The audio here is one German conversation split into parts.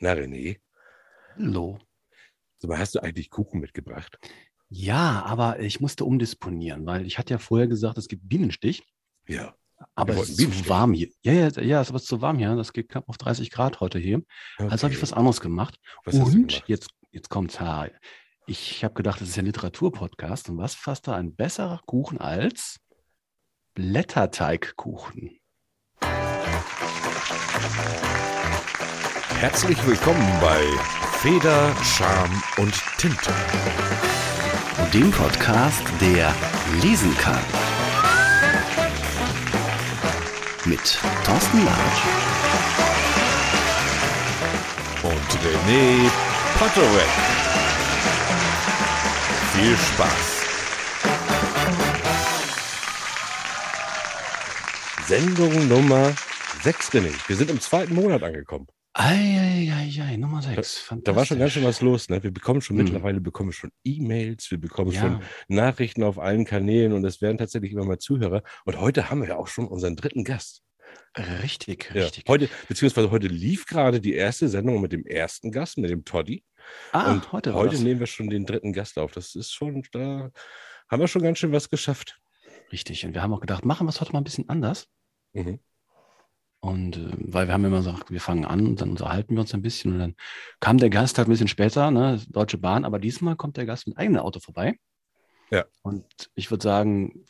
Na, René, Hallo. mal, hast du eigentlich Kuchen mitgebracht? Ja, aber ich musste umdisponieren, weil ich hatte ja vorher gesagt, es gibt Bienenstich, Ja. aber es ist zu warm hier. Ja, ja, ja, es ist aber zu warm hier. Das geht knapp auf 30 Grad heute hier. Also habe ich Okay. was anderes gemacht. Was und gemacht? jetzt, jetzt kommt's. Ha, ich habe gedacht, das ist ja ein Literaturpodcast. Und was fasst da ein besserer Kuchen als Blätterteigkuchen? Herzlich willkommen bei Feder, Scham und Tinte. Dem Podcast, der lesen kann. Mit Thorsten Latsch. Und René Potterweg. Viel Spaß. Sendung Nummer 6, René. Wir sind im zweiten Monat angekommen. Eieiei, Nummer 6. Da war schon ganz schön was los. Ne? Wir bekommen schon Mhm. mittlerweile bekommen schon E-Mails, wir bekommen Ja, schon Nachrichten auf allen Kanälen und es werden tatsächlich immer mal Zuhörer. Und heute haben wir ja auch schon unseren dritten Gast. richtig, Ja, richtig. heute, beziehungsweise heute lief gerade die erste Sendung mit dem ersten Gast, mit dem Toddy. ah, und heute, heute das. nehmen wir schon den dritten Gast auf. Das ist schon, da haben wir schon ganz schön was geschafft. Richtig. Und wir haben auch gedacht, machen wir es heute mal ein bisschen anders. Mhm. Und äh, weil wir haben immer gesagt, wir fangen an und dann unterhalten wir uns ein bisschen. Und dann kam der Gast halt ein bisschen später, ne, Deutsche Bahn, aber diesmal kommt der Gast mit eigenem Auto vorbei. Ja. Und ich würde sagen,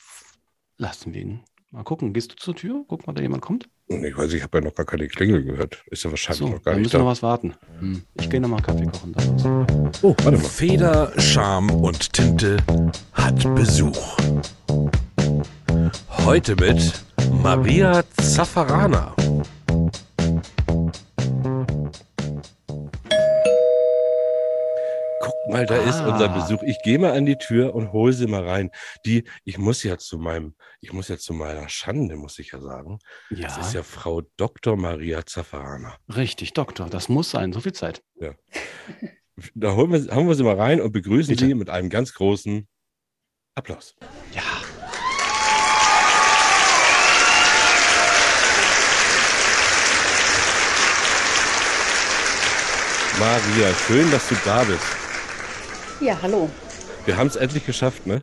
lassen wir ihn. Mal gucken, gehst du zur Tür? Guck mal, ob da jemand kommt. Ich weiß, ich habe ja noch gar keine Klingel gehört. Ist ja wahrscheinlich So, noch gar dann nicht müssen wir noch da. was warten. Hm. Ich gehe nochmal Kaffee kochen. Dann. Oh, warte mal. Feder, Scham und Tinte hat Besuch. Heute mit Maria Zaffarana. Guck mal, da ist Ah. unser Besuch. Ich gehe mal an die Tür und hole sie mal rein. Die, ich muss ja zu meinem, ich muss ja zu meiner Schande, muss ich ja sagen. Ja, Das ist ja Frau Dr. Maria Zaffarana. richtig, Doktor. Das muss sein. So viel Zeit. Da holen wir, hauen wir sie mal rein und begrüßen Bitte. sie mit einem ganz großen Applaus. Ja. Maria, schön, dass du da bist. Ja, hallo. Wir haben es endlich geschafft, ne?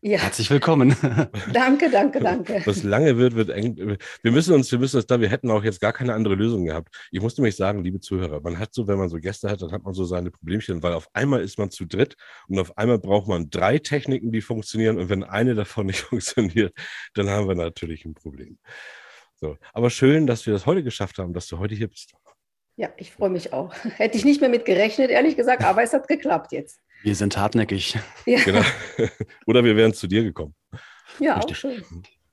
Ja, Herzlich willkommen. danke, danke, danke. Was lange wird, wird eng. Wir müssen uns, wir müssen uns da, wir hätten auch jetzt gar keine andere Lösung gehabt. Ich muss nämlich sagen, liebe Zuhörer, man hat so, wenn man so Gäste hat, dann hat man so seine Problemchen, weil auf einmal ist man zu dritt und auf einmal braucht man drei Techniken, die funktionieren und wenn eine davon nicht funktioniert, dann haben wir natürlich ein Problem. So, aber schön, dass wir das heute geschafft haben, dass du heute hier bist. Ja, ich freue mich auch. Hätte ich nicht mehr mit gerechnet, ehrlich gesagt, aber es hat geklappt jetzt. Wir sind hartnäckig. Ja, Genau. Oder wir wären zu dir gekommen. ja auch Richtig. schön.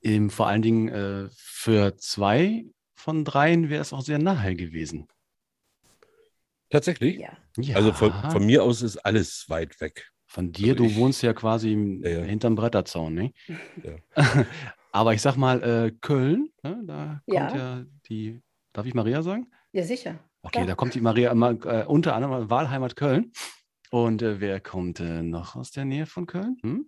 Ähm, vor allen Dingen äh, für zwei von dreien wäre es auch sehr nahe gewesen. Tatsächlich. Ja, Ja, Also von, von mir aus ist alles weit weg. von dir, also du ich- wohnst ja quasi im, Ja, ja. hinterm Bretterzaun, ne? Ja. Aber ich sag mal, äh, Köln, ne, da kommt Ja. ja die, darf ich Maria sagen? ja sicher. Okay, Klar. da kommt die Maria immer, äh, unter anderem Wahlheimat Köln. Und äh, wer kommt äh, noch aus der Nähe von Köln? Hm?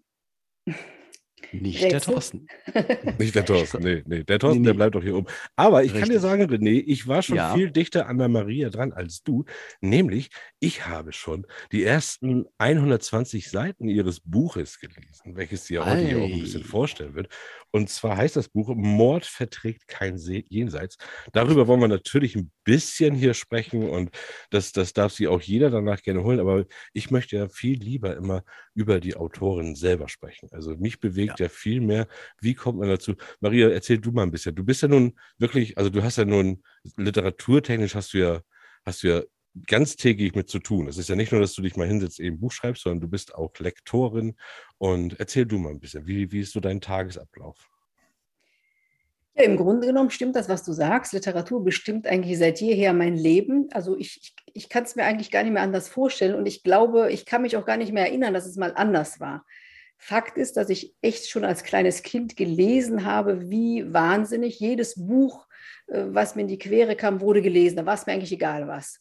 Nicht der Rätsel? Thorsten. Nicht der Thorsten, nee, nee. Der Thorsten, Nee, der nee. bleibt doch hier oben. Aber ich kann dir Richtig. sagen, René, ich war schon Ja. viel dichter an der Maria dran als du. Nämlich, ich habe schon die ersten 120 Seiten ihres Buches gelesen, welches sie ja heute hier auch ein bisschen vorstellen wird. Und zwar heißt das Buch Mord verträgt kein Se Jenseits. Darüber wollen wir natürlich ein bisschen hier sprechen und das, das darf sich auch jeder danach gerne holen. Aber ich möchte ja viel lieber immer über die Autorin selber sprechen. Also mich bewegt ja, viel mehr, wie kommt man dazu? Maria, erzähl du mal ein bisschen. Du bist ja nun wirklich, also du hast ja nun literaturtechnisch hast du ja, hast du ja ganztägig mit zu tun. Es ist ja nicht nur, dass du dich mal hinsetzt, eben Buch schreibst, sondern du bist auch Lektorin. Und erzähl du mal ein bisschen, wie, wie ist so dein Tagesablauf? Ja, im Grunde genommen stimmt das, was du sagst. Literatur bestimmt eigentlich seit jeher mein Leben. Also ich, ich, ich kann es mir eigentlich gar nicht mehr anders vorstellen und ich glaube, ich kann mich auch gar nicht mehr erinnern, dass es mal anders war. Fakt ist, dass ich echt schon als kleines Kind gelesen habe, wie wahnsinnig. Jedes Buch, äh, was mir in die Quere kam, wurde gelesen. Da war es mir eigentlich egal was.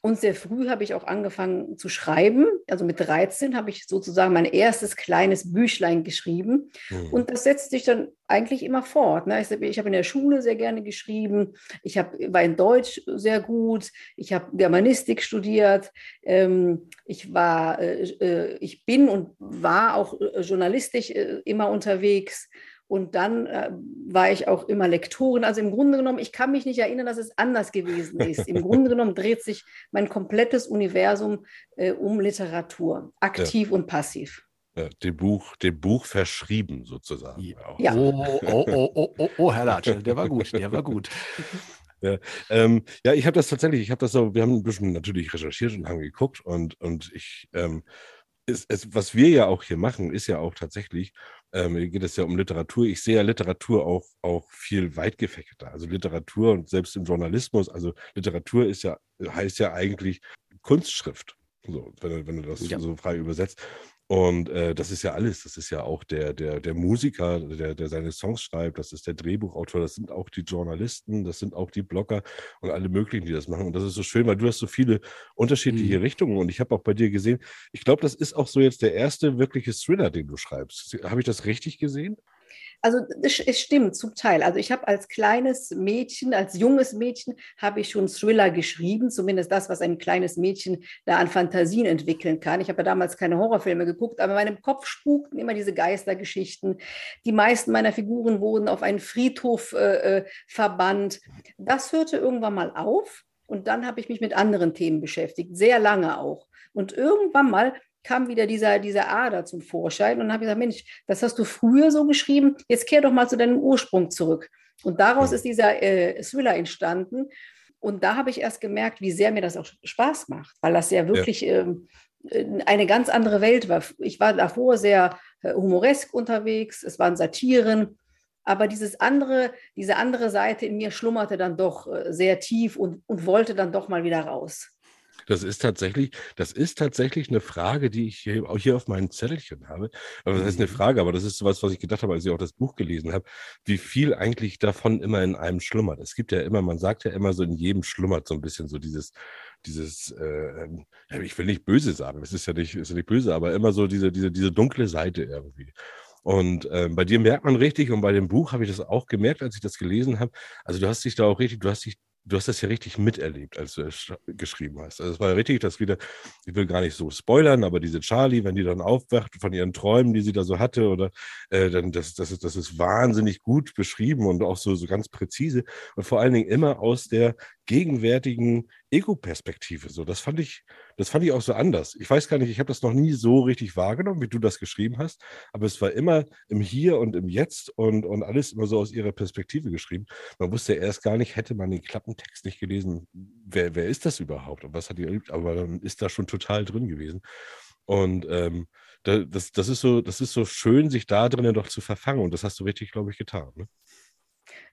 Und sehr früh habe ich auch angefangen zu schreiben. Also mit 13 habe ich sozusagen mein erstes kleines Büchlein geschrieben. Mhm. Und das setzt sich dann eigentlich immer fort. Ne? Ich, ich habe in der Schule sehr gerne geschrieben. Ich hab, war in Deutsch sehr gut. Ich habe Germanistik studiert. Ähm, ich war, äh, äh ich bin und war auch äh, journalistisch äh, immer unterwegs. Und dann äh, war ich auch immer Lektorin. Also im Grunde genommen, ich kann mich nicht erinnern, dass es anders gewesen ist. Im Grunde genommen dreht sich mein komplettes Universum äh, um Literatur, aktiv ja. und passiv. Ja, dem Buch, dem Buch verschrieben sozusagen. Ja. Oh, oh, oh, oh, oh, oh, Herr Latschel, der war gut, der war gut. Ja, ähm, ja ich habe das tatsächlich, ich habe das so, wir haben ein bisschen natürlich recherchiert und haben geguckt und, und ich, ähm, ist, es, was wir ja auch hier machen, ist ja auch tatsächlich, ähm, geht es ja um Literatur. Ich sehe ja Literatur auch, auch viel weit gefächerter. Also Literatur und selbst im Journalismus, also Literatur ist ja, heißt ja eigentlich Kunstschrift. So, wenn, wenn du das ja. so frei übersetzt. Und äh, das ist ja alles. Das ist ja auch der, der, der Musiker, der, der seine Songs schreibt, das ist der Drehbuchautor, das sind auch die Journalisten, das sind auch die Blogger und alle möglichen, die das machen. Und das ist so schön, weil du hast so viele unterschiedliche mhm. Richtungen. Und ich habe auch bei dir gesehen, ich glaube, das ist auch so jetzt der erste wirkliche Thriller, den du schreibst. Habe ich das richtig gesehen? Also es, es stimmt zum Teil. Also ich habe als kleines Mädchen, als junges Mädchen, habe ich schon Thriller geschrieben, zumindest das, was ein kleines Mädchen da an Fantasien entwickeln kann. Ich habe ja damals keine Horrorfilme geguckt, aber in meinem Kopf spukten immer diese Geistergeschichten. Die meisten meiner Figuren wurden auf einen Friedhof äh, äh verbannt. Das hörte irgendwann mal auf. Und dann habe ich mich mit anderen Themen beschäftigt, sehr lange auch. Und irgendwann mal kam wieder dieser, dieser Ader zum Vorschein und habe gesagt, Mensch, das hast du früher so geschrieben, jetzt kehr doch mal zu deinem Ursprung zurück. Und daraus ist dieser äh, Thriller entstanden. Und da habe ich erst gemerkt, wie sehr mir das auch Spaß macht, weil das ja wirklich ja. Ähm, äh, eine ganz andere Welt war. Ich war davor sehr äh, humoresk unterwegs, es waren Satiren, aber dieses andere, diese andere Seite in mir schlummerte dann doch äh, sehr tief und, und wollte dann doch mal wieder raus. Das ist tatsächlich, das ist tatsächlich eine Frage, die ich hier, auch hier auf meinem Zettelchen habe. Aber das ist eine mhm. Frage, aber das ist sowas, was ich gedacht habe, als ich auch das Buch gelesen habe, wie viel eigentlich davon immer in einem schlummert. Es gibt ja immer, man sagt ja immer so, in jedem schlummert so ein bisschen so dieses, dieses, äh, ich will nicht böse sagen, das ist ja nicht, ist ja nicht böse, aber immer so diese, diese, diese dunkle Seite irgendwie. Und äh, bei dir merkt man richtig, und bei dem Buch habe ich das auch gemerkt, als ich das gelesen habe. Also du hast dich da auch richtig, du hast dich du hast das ja richtig miterlebt, als du es geschrieben hast. Also es war richtig, dass wieder, ich will gar nicht so spoilern, aber diese Charlie, wenn die dann aufwacht von ihren Träumen, die sie da so hatte, oder äh, dann das, das, ist, das ist wahnsinnig gut beschrieben und auch so, so ganz präzise und vor allen Dingen immer aus der gegenwärtigen Ego-Perspektive. So, das fand ich, das fand ich auch so anders. Ich weiß gar nicht, ich habe das noch nie so richtig wahrgenommen, wie du das geschrieben hast, aber es war immer im Hier und im Jetzt und, und alles immer so aus ihrer Perspektive geschrieben. Man wusste erst gar nicht, hätte man den Klappentext nicht gelesen, wer, wer ist das überhaupt und was hat die erlebt, aber dann ist da schon total drin gewesen. Und ähm, das, das, ist so, das ist so schön, sich da drinnen doch zu verfangen. Und das hast du richtig, glaube ich, getan. Ne?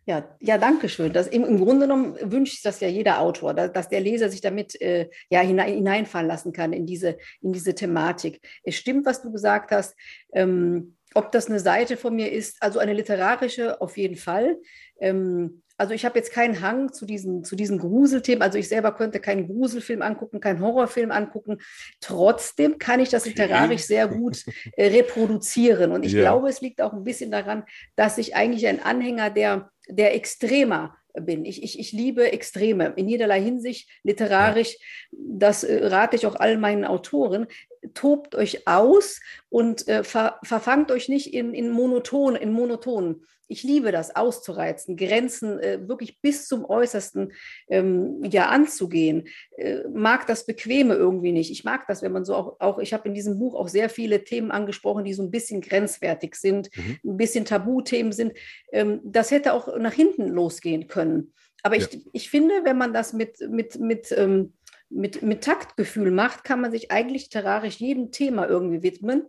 Ja, ja, danke schön. Das, im, im, Grunde genommen wünscht das ja jeder Autor, dass, dass der Leser sich damit äh, ja, hinein, hineinfallen lassen kann in diese, in diese Thematik. Es stimmt, was du gesagt hast. Ähm, ob das eine Seite von mir ist, also eine literarische auf jeden Fall. Ähm, also ich habe jetzt keinen Hang zu diesen, zu diesen Gruselthemen. Also ich selber könnte keinen Gruselfilm angucken, keinen Horrorfilm angucken. Trotzdem kann ich das literarisch sehr gut äh, reproduzieren. Und ich ja. glaube, es liegt auch ein bisschen daran, dass ich eigentlich ein Anhänger der, der Extremer bin. Ich, ich, ich liebe Extreme in jederlei Hinsicht, literarisch. Das äh, rate ich auch all meinen Autoren. Tobt euch aus und äh, ver, verfangt euch nicht in, in monoton, in monotonen ich liebe das, auszureizen, Grenzen äh, wirklich bis zum Äußersten ähm, ja anzugehen. Äh, mag das Bequeme irgendwie nicht. Ich mag das, wenn man so auch, auch ich habe in diesem Buch auch sehr viele Themen angesprochen, die so ein bisschen grenzwertig sind, mhm. ein bisschen Tabuthemen sind. Ähm, das hätte auch nach hinten losgehen können. Aber ja. ich, ich finde, wenn man das mit, mit, mit, ähm, mit, mit Taktgefühl macht, kann man sich eigentlich literarisch jedem Thema irgendwie widmen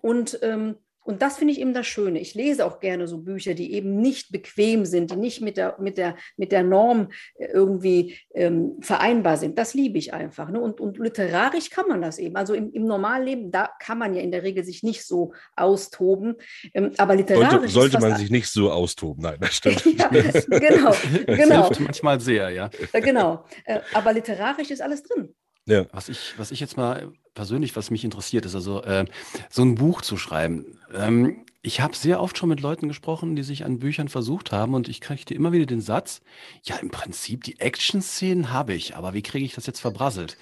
und ähm, Und das finde ich eben das Schöne. Ich lese auch gerne so Bücher, die eben nicht bequem sind, die nicht mit der, mit der, mit der Norm äh, irgendwie ähm, vereinbar sind. Das liebe ich einfach. Ne? Und, und literarisch kann man das eben. Also im, im Normalleben, da kann man ja in der Regel sich nicht so austoben. Ähm, aber literarisch. Sollte, sollte man sich nicht so austoben. Nein, das stimmt. ja, genau. genau. manchmal sehr, ja. Äh, genau. Äh, aber literarisch ist alles drin. Ja. Was ich, was ich jetzt mal persönlich, was mich interessiert, ist also äh, so ein Buch zu schreiben. Ähm, ich habe sehr oft schon mit Leuten gesprochen, die sich an Büchern versucht haben und ich kriegte immer wieder den Satz, ja, im Prinzip die Action-Szenen habe ich, aber wie kriege ich das jetzt verbrasselt?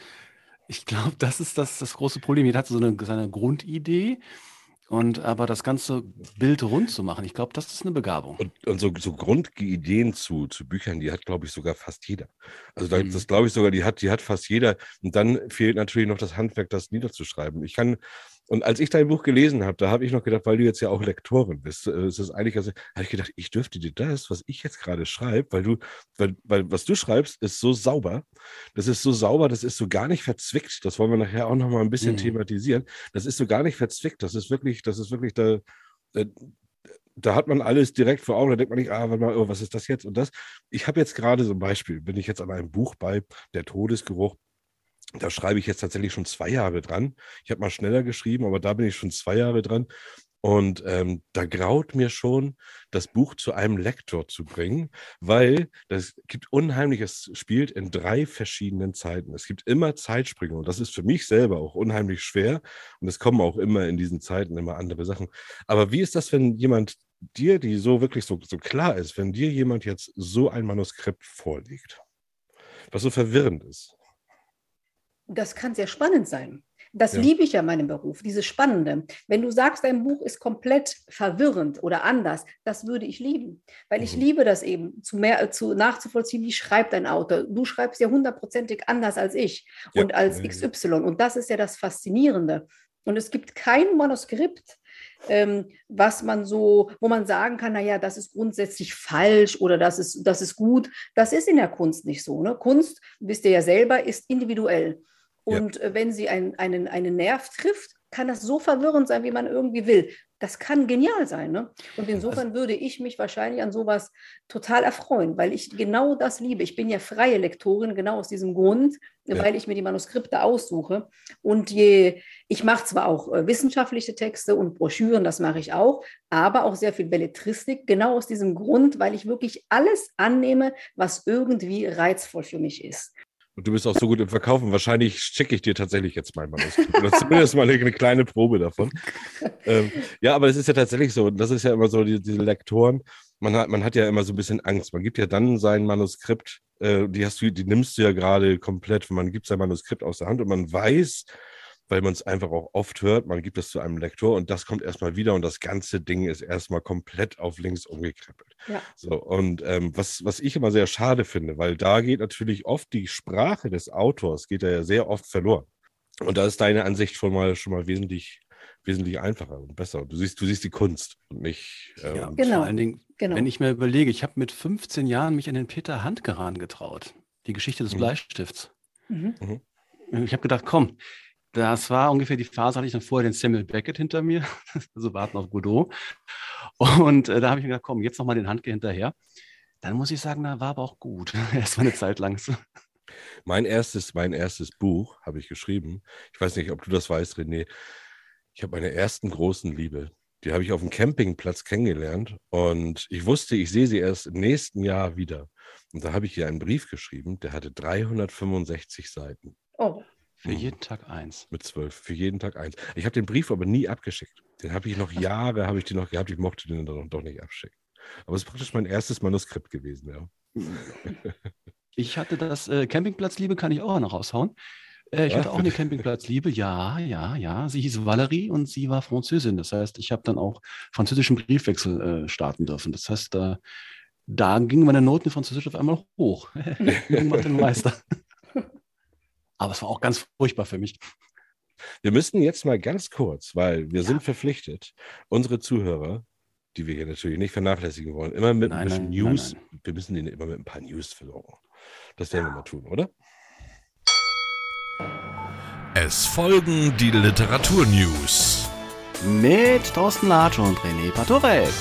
Ich glaube, das ist das, das große Problem. Jeder hat so eine, seine Grundidee und aber das ganze Bild rund zu machen, ich glaube, das ist eine Begabung. Und, und so, so Grundideen zu, zu Büchern, die hat, glaube ich, sogar fast jeder. Also da, mhm. das glaube ich sogar, die hat, die hat fast jeder. Und dann fehlt natürlich noch das Handwerk, das niederzuschreiben. Ich kann und als ich dein Buch gelesen habe, da habe ich noch gedacht, weil du jetzt ja auch Lektorin bist, äh, ist es eigentlich, also, habe ich gedacht, ich dürfte dir das, was ich jetzt gerade schreibe, weil du, weil, weil was du schreibst, ist so sauber. Das ist so sauber, das ist so gar nicht verzwickt. Das wollen wir nachher auch noch mal ein bisschen mhm. thematisieren. Das ist so gar nicht verzwickt. Das ist wirklich, das ist wirklich da, da, da hat man alles direkt vor Augen. Da denkt man nicht, ah, warte mal, oh, was ist das jetzt und das. Ich habe jetzt gerade so ein Beispiel, bin ich jetzt an einem Buch bei, der Todesgeruch da schreibe ich jetzt tatsächlich schon zwei Jahre dran. Ich habe mal schneller geschrieben, aber da bin ich schon zwei Jahre dran. Und ähm, da graut mir schon, das Buch zu einem Lektor zu bringen, weil das gibt unheimlich, es spielt in drei verschiedenen Zeiten. Es gibt immer Zeitsprünge und das ist für mich selber auch unheimlich schwer. Und es kommen auch immer in diesen Zeiten immer andere Sachen. Aber wie ist das, wenn jemand dir, die so wirklich so, so klar ist, wenn dir jemand jetzt so ein Manuskript vorlegt, was so verwirrend ist? Das kann sehr spannend sein. Das ja. liebe ich ja meinem Beruf, dieses Spannende. Wenn du sagst, dein Buch ist komplett verwirrend oder anders, das würde ich lieben, weil ich mhm. liebe das eben, zu mehr, zu nachzuvollziehen, wie schreibt ein Autor. Du schreibst ja hundertprozentig anders als ich ja. und als XY. Und das ist ja das Faszinierende. Und es gibt kein Manuskript, ähm, was man so, wo man sagen kann, naja, das ist grundsätzlich falsch oder das ist, das ist gut. Das ist in der Kunst nicht so. Ne? Kunst, wisst ihr ja selber, ist individuell. Und ja. Äh, wenn sie einen, einen, einen Nerv trifft, kann das so verwirrend sein, wie man irgendwie will. Das kann genial sein. Ne? Und insofern würde ich mich wahrscheinlich an sowas total erfreuen, weil ich genau das liebe. Ich bin ja freie Lektorin, genau aus diesem Grund, ja. weil ich mir die Manuskripte aussuche. Und je, ich mache zwar auch äh, wissenschaftliche Texte und Broschüren, das mache ich auch, aber auch sehr viel Belletristik, genau aus diesem Grund, weil ich wirklich alles annehme, was irgendwie reizvoll für mich ist. Und du bist auch so gut im Verkaufen. Wahrscheinlich schicke ich dir tatsächlich jetzt mein Manuskript. Oder zumindest mal eine, eine kleine Probe davon. ähm, ja, aber es ist ja tatsächlich so. Das ist ja immer so, die, diese Lektoren. Man hat, man hat ja immer so ein bisschen Angst. Man gibt ja dann sein Manuskript, äh, die, hast du, die nimmst du ja gerade komplett. Man gibt sein Manuskript aus der Hand und man weiß, weil man es einfach auch oft hört. Man gibt es zu einem Lektor und das kommt erstmal wieder und das ganze Ding ist erstmal komplett auf links umgekrempelt. Ja. So, und ähm, was, was ich immer sehr schade finde, weil da geht natürlich oft die Sprache des Autors, geht ja sehr oft verloren. Und da ist deine Ansicht schon mal, schon mal wesentlich, wesentlich einfacher und besser. Du siehst, du siehst die Kunst und nicht. Ähm, ja, genau. Vor allen Dingen, genau. wenn ich mir überlege, ich habe mit 15 Jahren mich an den Peter Handgeran getraut. Die Geschichte des mhm. Bleistifts. Mhm. Mhm. Ich habe gedacht, komm, das war ungefähr die Phase, hatte ich dann vorher den Samuel Beckett hinter mir, also warten auf Godot. Und äh, da habe ich mir gedacht, komm, jetzt nochmal den Handke hinterher. Dann muss ich sagen, da war aber auch gut. Erst mal eine Zeit lang. Mein erstes, mein erstes Buch habe ich geschrieben. Ich weiß nicht, ob du das weißt, René. Ich habe meine ersten großen Liebe. Die habe ich auf dem Campingplatz kennengelernt und ich wusste, ich sehe sie erst im nächsten Jahr wieder. Und da habe ich ihr einen Brief geschrieben, der hatte 365 Seiten. Oh. Für mhm. jeden Tag eins. Mit zwölf, für jeden Tag eins. Ich habe den Brief aber nie abgeschickt. Den habe ich noch Jahre, habe ich den noch gehabt. Ich mochte den dann doch nicht abschicken. Aber es ist praktisch mein erstes Manuskript gewesen, ja. Ich hatte das äh, Campingplatzliebe, kann ich auch noch raushauen. Äh, ich ja, hatte auch eine Campingplatzliebe, ja, ja, ja. Sie hieß Valerie und sie war Französin. Das heißt, ich habe dann auch französischen Briefwechsel äh, starten dürfen. Das heißt, da, da gingen meine Noten in Französisch auf einmal hoch. Macht den Meister. Aber es war auch ganz furchtbar für mich. Wir müssen jetzt mal ganz kurz, weil wir ja. sind verpflichtet, unsere Zuhörer, die wir hier natürlich nicht vernachlässigen wollen, immer mit nein, ein bisschen nein, News, nein, wir müssen ihnen immer mit ein paar News versorgen. Das werden wir mal tun, oder? Es folgen die Literatur-News. mit Thorsten Latsch und René Patorek.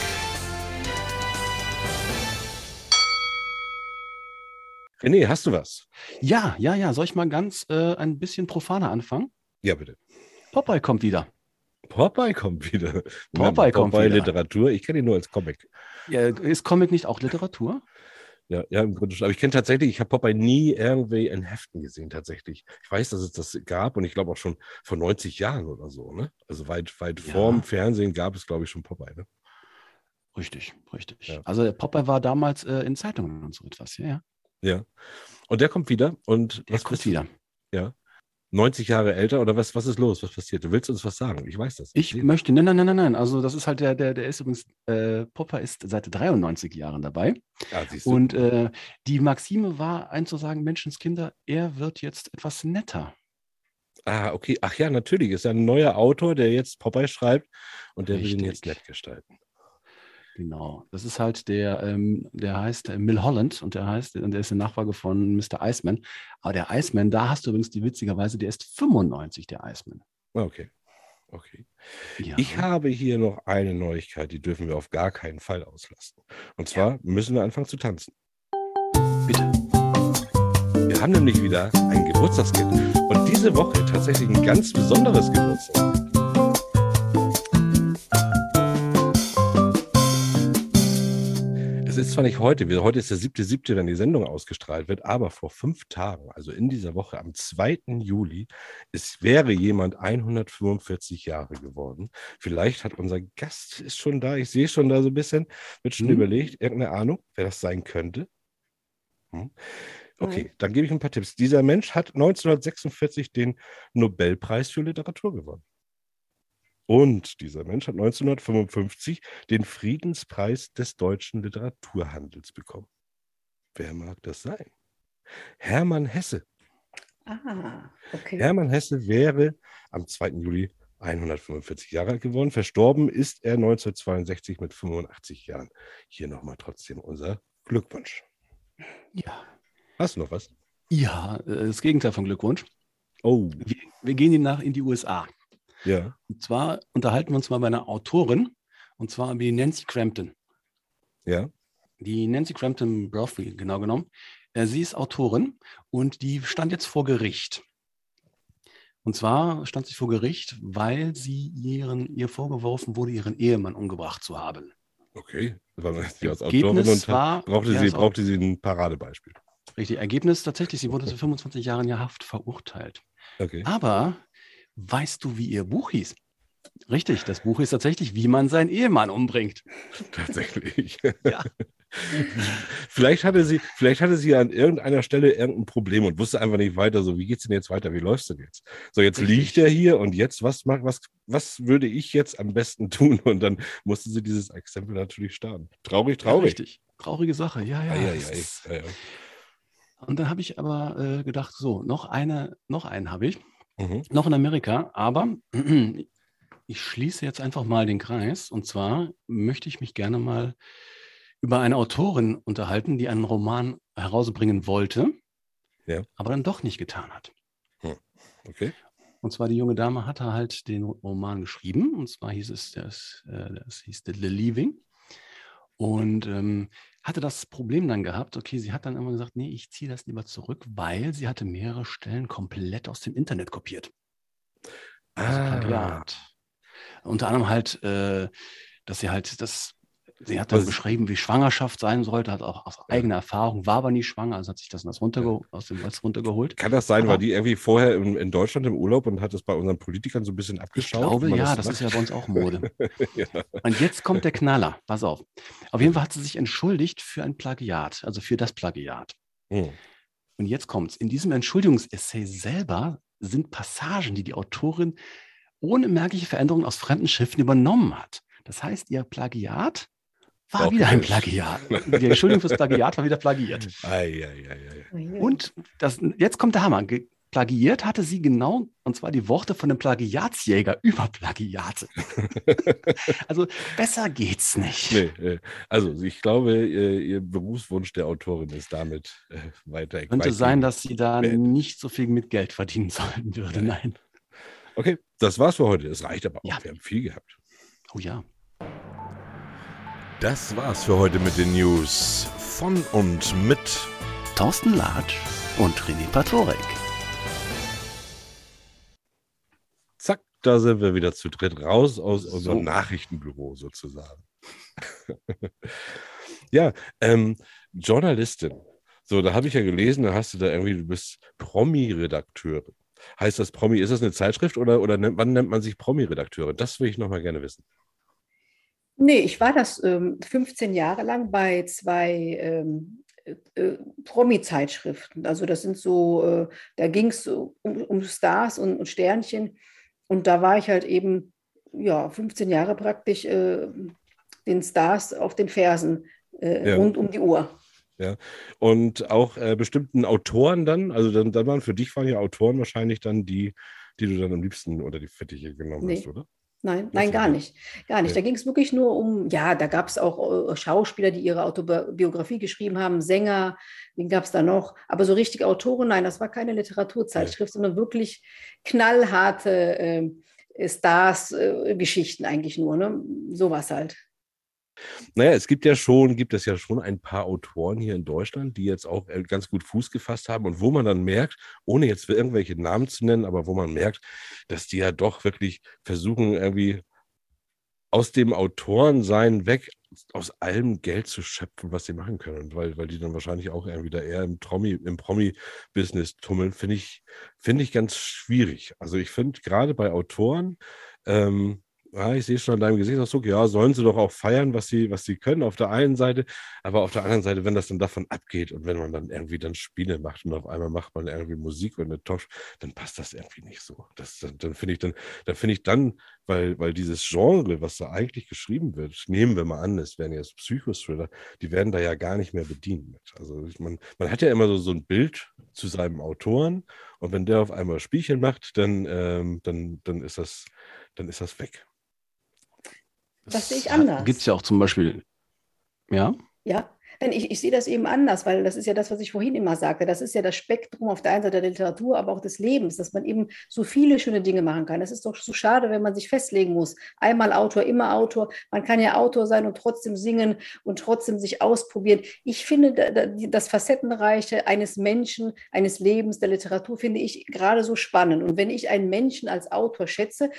René, hast du was? Ja, ja, ja. Soll ich mal ganz äh, ein bisschen profaner anfangen? Ja, bitte. Popeye kommt wieder. Popeye kommt wieder. Popeye kommt Popeye wieder. Literatur. Ich kenne ihn nur als Comic. Ja, ist Comic nicht auch Literatur? Ja, ja, im Grunde schon. Aber ich kenne tatsächlich, ich habe Popeye nie irgendwie in Heften gesehen, tatsächlich. Ich weiß, dass es das gab und ich glaube auch schon vor 90 Jahren oder so, ne? Also weit, weit Ja. vorm Fernsehen gab es, glaube ich, schon Popeye, ne? Richtig, richtig. Ja. Also Popeye war damals äh, in Zeitungen und so etwas, ja, ja. Ja. Und der kommt wieder und Der was kommt du? wieder. Ja. 90 Jahre älter oder was, was ist los? Was passiert? Du willst uns was sagen? Ich weiß das. Ich sehe möchte, nein, nein, nein, nein, nein. Also das ist halt der, der, der ist übrigens, äh, Popper ist seit 93 Jahren dabei. Ah, siehst du. Und äh, die Maxime war, einzusagen, Menschenskinder, er wird jetzt etwas netter. ah, okay. Ach ja, natürlich. Ist ja ein neuer Autor, der jetzt Popeye schreibt und der will ihn jetzt Richtig. nett gestalten. Genau. Das ist halt der, ähm, der heißt äh, Mill Holland und der heißt, und der ist der Nachfolger von Mr. Iceman. Aber der Iceman, da hast du übrigens die witzigerweise, der ist 95, der Iceman. Okay. Okay. Ja. Ich habe hier noch eine Neuigkeit, die dürfen wir auf gar keinen Fall auslassen. Und zwar müssen wir anfangen zu tanzen. Bitte. Wir haben nämlich wieder ein Geburtstagskind. Und diese Woche tatsächlich ein ganz besonderes Geburtstag. Es ist zwar nicht heute, heute ist der 7.7., wenn die Sendung ausgestrahlt wird, aber vor fünf Tagen, also in dieser Woche am 2. Juli, es wäre jemand 145 Jahre geworden. Vielleicht hat unser Gast ist schon da, ich sehe schon da so ein bisschen, wird schon Hm. überlegt, irgendeine Ahnung, wer das sein könnte. Hm. Okay, dann gebe ich ein paar Tipps. Dieser Mensch hat 1946 den Nobelpreis für Literatur gewonnen. Und dieser Mensch hat 1955 den Friedenspreis des deutschen Literaturhandels bekommen. Wer mag das sein? Hermann Hesse. Ah, okay. Hermann Hesse wäre am 2. Juli 145 Jahre alt geworden. Verstorben ist er 1962 mit 85 Jahren. Hier nochmal trotzdem unser Glückwunsch. Ja. Hast du noch was? Ja, äh, das Gegenteil von Glückwunsch. Oh, Wir, wir gehen nach in die USA. Ja. Und zwar unterhalten wir uns mal bei einer Autorin, und zwar über die Nancy Crampton. Ja. Die Nancy Crampton Brophy, genau genommen. Äh, Sie ist Autorin und die stand jetzt vor Gericht. Und zwar stand sie vor Gericht, weil sie ihren, ihr vorgeworfen wurde, ihren Ehemann umgebracht zu haben. Okay. Man sie als Autorin Ergebnis und war, brauchte, sie, brauchte sie ein Paradebeispiel. richtig, Ergebnis tatsächlich, sie wurde zu 25 Jahren ja Haft verurteilt. Okay. Aber weißt du, wie ihr Buch hieß? Richtig, das Buch ist tatsächlich, wie man seinen Ehemann umbringt. Tatsächlich. Ja. vielleicht, hatte sie, vielleicht hatte sie an irgendeiner Stelle irgendein Problem und wusste einfach nicht weiter, so wie geht's denn jetzt weiter, wie läuft's denn jetzt? So, jetzt Richtig. liegt er hier und jetzt, was, mach, was, was würde ich jetzt am besten tun? Und dann musste sie dieses Exempel natürlich starten. Traurig, Ja, traurig. richtig. Traurige Sache, ja, ja. Ei, ei, es ei. Ja, ja. Und dann habe ich aber äh, gedacht, so, noch eine, noch einen habe ich, Mhm. noch in Amerika, aber ich schließe jetzt einfach mal den Kreis. Und zwar möchte ich mich gerne mal über eine Autorin unterhalten, die einen Roman herausbringen wollte, Ja. aber dann doch nicht getan hat. Okay. Und zwar die junge Dame hatte halt den Roman geschrieben. Und zwar hieß es, das, äh, das hieß The Leaving. Und ähm, hatte das Problem dann gehabt, okay, sie hat dann immer gesagt, nee, ich ziehe das lieber zurück, weil sie hatte mehrere Stellen komplett aus dem Internet kopiert. Also Ah. Plagiat. Unter anderem halt, äh, dass sie halt das, sie hat dann Was- beschrieben, wie Schwangerschaft sein sollte, hat auch aus eigener Erfahrung, war aber nie schwanger, also hat sich das, das runterge aus dem Netz runtergeholt. Kann das sein, Aber- war die irgendwie vorher in, in Deutschland im Urlaub und hat es bei unseren Politikern so ein bisschen Ich abgeschaut? glaube, wie man ja, das, macht? ist ja bei uns auch Mode. ja. Und jetzt kommt der Knaller. Pass auf. Auf jeden Fall hat sie sich entschuldigt für ein Plagiat, also für das Plagiat. Hm. Und jetzt kommt's. In diesem Entschuldigungsessay selber sind Passagen, die die Autorin ohne merkliche Veränderungen aus fremden Schriften übernommen hat. Das heißt, ihr Plagiat war Okay. wieder ein Plagiat. Die Entschuldigung fürs Plagiat war wieder plagiert. Ei, ei, ei, ei. Und das, jetzt kommt der Hammer. Plagiiert hatte sie genau, und zwar die Worte von einem Plagiatsjäger über Plagiate. also besser geht's nicht. Nee, äh, also ich glaube, äh, ihr Berufswunsch der Autorin ist damit äh, weiter. Könnte sein, dass sie da beendet. nicht so viel mit Geld verdienen sollen würde. Nein. Okay, das war's für heute. Es reicht aber auch. Ja. Wir haben viel gehabt. Oh ja. Das war's für heute mit den News von und mit Thorsten Latsch und René Patorek. Zack, da sind wir wieder zu dritt raus aus unserem So. Nachrichtenbüro sozusagen. ja, ähm, Journalistin. So, da habe ich ja gelesen, da hast du da irgendwie, du bist Promi-Redakteurin. Heißt das Promi, ist das eine Zeitschrift oder, oder nennt, wann nennt man sich Promi-Redakteurin? Das will ich nochmal gerne wissen. Nee, ich war das ähm, 15 Jahre lang bei zwei ähm, äh, äh, Promi-Zeitschriften. Also das sind so, äh, da ging es um, um Stars und, und Sternchen. Und da war ich halt eben, ja, 15 Jahre praktisch äh, den Stars auf den Fersen äh, Ja. rund um die Uhr. Und auch äh, bestimmten Autoren dann, also dann, dann waren für dich waren ja Autoren wahrscheinlich dann die, die du dann am liebsten unter die Fittiche genommen Nee. hast, oder? Nein, nein, gar nicht. Gar nicht. Da ging es wirklich nur um, ja, da gab es auch äh, Schauspieler, die ihre Autobiografie geschrieben haben, Sänger, wen gab es da noch? Aber so richtig Autoren, nein, das war keine Literaturzeitschrift, sondern wirklich knallharte ähm, Stars-Geschichten eigentlich nur, ne? Sowas halt. Naja, es gibt ja schon, gibt es ja schon ein paar Autoren hier in Deutschland, die jetzt auch äh, ganz gut Fuß gefasst haben und wo man dann merkt, ohne jetzt irgendwelche Namen zu nennen, aber wo man merkt, dass die ja doch wirklich versuchen, irgendwie aus dem Autorensein weg, aus allem Geld zu schöpfen, was sie machen können. Weil, weil die dann wahrscheinlich auch irgendwie da eher im Promi, im Promi-Business tummeln, finde ich, finde ich ganz schwierig. Also ich finde gerade bei Autoren, ähm, ja, ich sehe schon an deinem Gesichtsausdruck, ja, sollen sie doch auch feiern, was sie, was sie können auf der einen Seite, aber auf der anderen Seite, wenn das dann davon abgeht und wenn man dann irgendwie dann Spiele macht und auf einmal macht man irgendwie Musik und eine Talk, dann passt das irgendwie nicht so. Das, dann dann finde ich dann, dann finde ich dann, weil, weil dieses Genre, was da eigentlich geschrieben wird, nehmen wir mal an, es wären jetzt Psychothriller, die werden da ja gar nicht mehr bedient mit. Also ich, man, man hat ja immer so, so ein Bild zu seinem Autoren und wenn der auf einmal Spielchen macht, dann, ähm, dann, dann ist das, dann ist das weg. Das sehe ich anders. Gibt es ja auch zum Beispiel, ja, Ja, ich, ich sehe das eben anders, weil das ist ja das, was ich vorhin immer sagte. Das ist ja das Spektrum auf der einen Seite der Literatur, aber auch des Lebens, dass man eben so viele schöne Dinge machen kann. Es ist doch so schade, wenn man sich festlegen muss. Einmal Autor, immer Autor. Man kann ja Autor sein und trotzdem singen und trotzdem sich ausprobieren. Ich finde das Facettenreiche eines Menschen, eines Lebens, der Literatur, finde ich gerade so spannend. Und wenn ich einen Menschen als Autor schätze,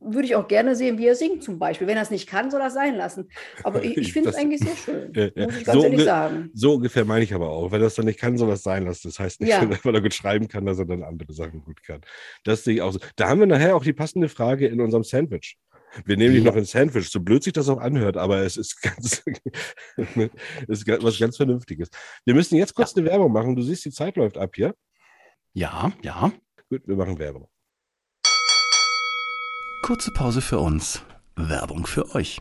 würde ich auch gerne sehen, wie er singt zum Beispiel. Wenn er es nicht kann, soll er es sein lassen. Aber ich, ich finde es eigentlich sehr schön, Ja, ja. muss ich ganz So ehrlich sagen. So ungefähr meine ich aber auch. Wenn er das dann nicht kann, soll er es sein lassen. Das heißt nicht, Ja. weil er gut schreiben kann, dass er dann andere Sachen gut kann. Das sehe ich auch so. Da haben wir nachher auch die passende Frage in unserem Sandwich. Wir nehmen dich Ja. noch ein Sandwich, so blöd sich das auch anhört, aber es ist ganz, es ist was ganz Vernünftiges. Wir müssen jetzt kurz eine Werbung machen. Du siehst, die Zeit läuft ab hier. ja, ja. Gut, wir machen Werbung. Kurze Pause für uns. Werbung für euch.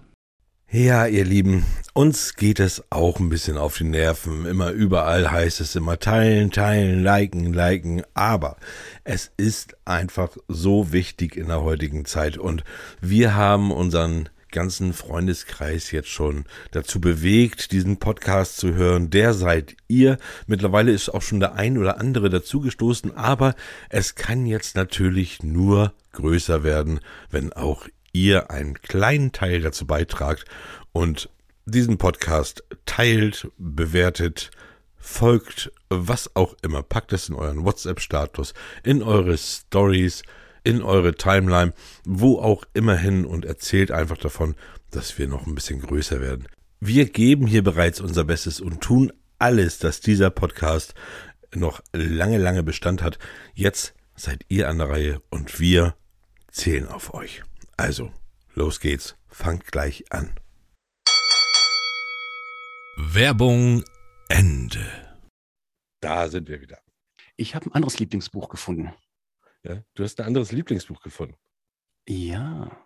Ja, ihr Lieben, uns geht es auch ein bisschen auf die Nerven. Immer überall heißt es immer teilen, teilen, liken, liken. Aber es ist einfach so wichtig in der heutigen Zeit. Und wir haben unseren ganzen Freundeskreis jetzt schon dazu bewegt, diesen Podcast zu hören. Der seid ihr. Mittlerweile ist auch schon der ein oder andere dazugestoßen. Aber es kann jetzt natürlich nur größer werden, wenn auch ihr einen kleinen Teil dazu beitragt und diesen Podcast teilt, bewertet, folgt, was auch immer. Packt es in euren WhatsApp-Status, in eure Stories, in eure Timeline, wo auch immer hin und erzählt einfach davon, dass wir noch ein bisschen größer werden. Wir geben hier bereits unser Bestes und tun alles, dass dieser Podcast noch lange, lange Bestand hat. Jetzt seid ihr an der Reihe und wir zählen auf euch. Also, los geht's. Fangt gleich an. Werbung Ende. Da sind wir wieder. Ich habe ein anderes Lieblingsbuch gefunden. Ja? Du hast ein anderes Lieblingsbuch gefunden. Ja.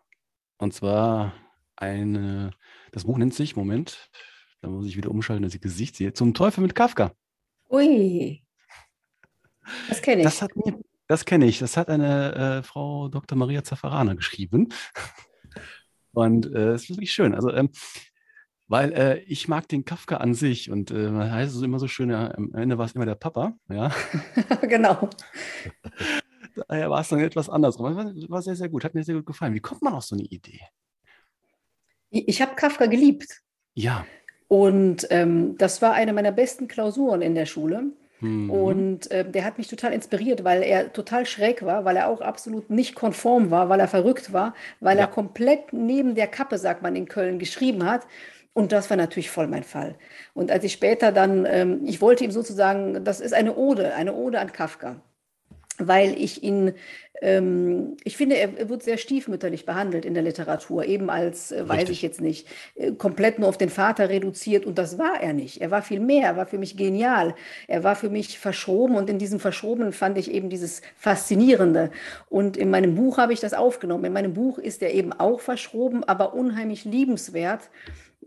Und zwar eine, das Buch nennt sich, Moment, da muss ich wieder umschalten, dass ich Gesicht sehe, Zum Teufel mit Kafka. Ui, das kenne ich. Das hat mir, das kenne ich. Das hat eine äh, Frau Dr. Maria Zaffarana geschrieben. Und äh, es ist wirklich schön. Also, ähm, weil äh, ich mag den Kafka an sich und äh, man heißt es immer so schön, ja, am Ende war es immer der Papa, ja. genau. daher war es dann etwas anders. War, war sehr, sehr gut. Hat mir sehr gut gefallen. Wie kommt man auf so eine Idee? Ich habe Kafka geliebt. Ja. Und ähm, das war eine meiner besten Klausuren in der Schule. Mhm. Und äh, der hat mich total inspiriert, weil er total schräg war, weil er auch absolut nicht konform war, weil er verrückt war, weil Ja. er komplett neben der Kappe, sagt man in Köln, geschrieben hat. Und das war natürlich voll mein Fall. Und als ich später dann, ähm, ich wollte ihm sozusagen, das ist eine Ode, eine Ode an Kafka, weil ich ihn, ähm, ich finde, er er wird sehr stiefmütterlich behandelt in der Literatur, eben als, äh, weiß ich jetzt nicht, äh, komplett nur auf den Vater reduziert. Und das war er nicht. Er war viel mehr, er war für mich genial. Er war für mich verschroben und in diesem Verschrobenen fand ich eben dieses Faszinierende. Und in meinem Buch habe ich das aufgenommen. In meinem Buch ist er eben auch verschroben, aber unheimlich liebenswert.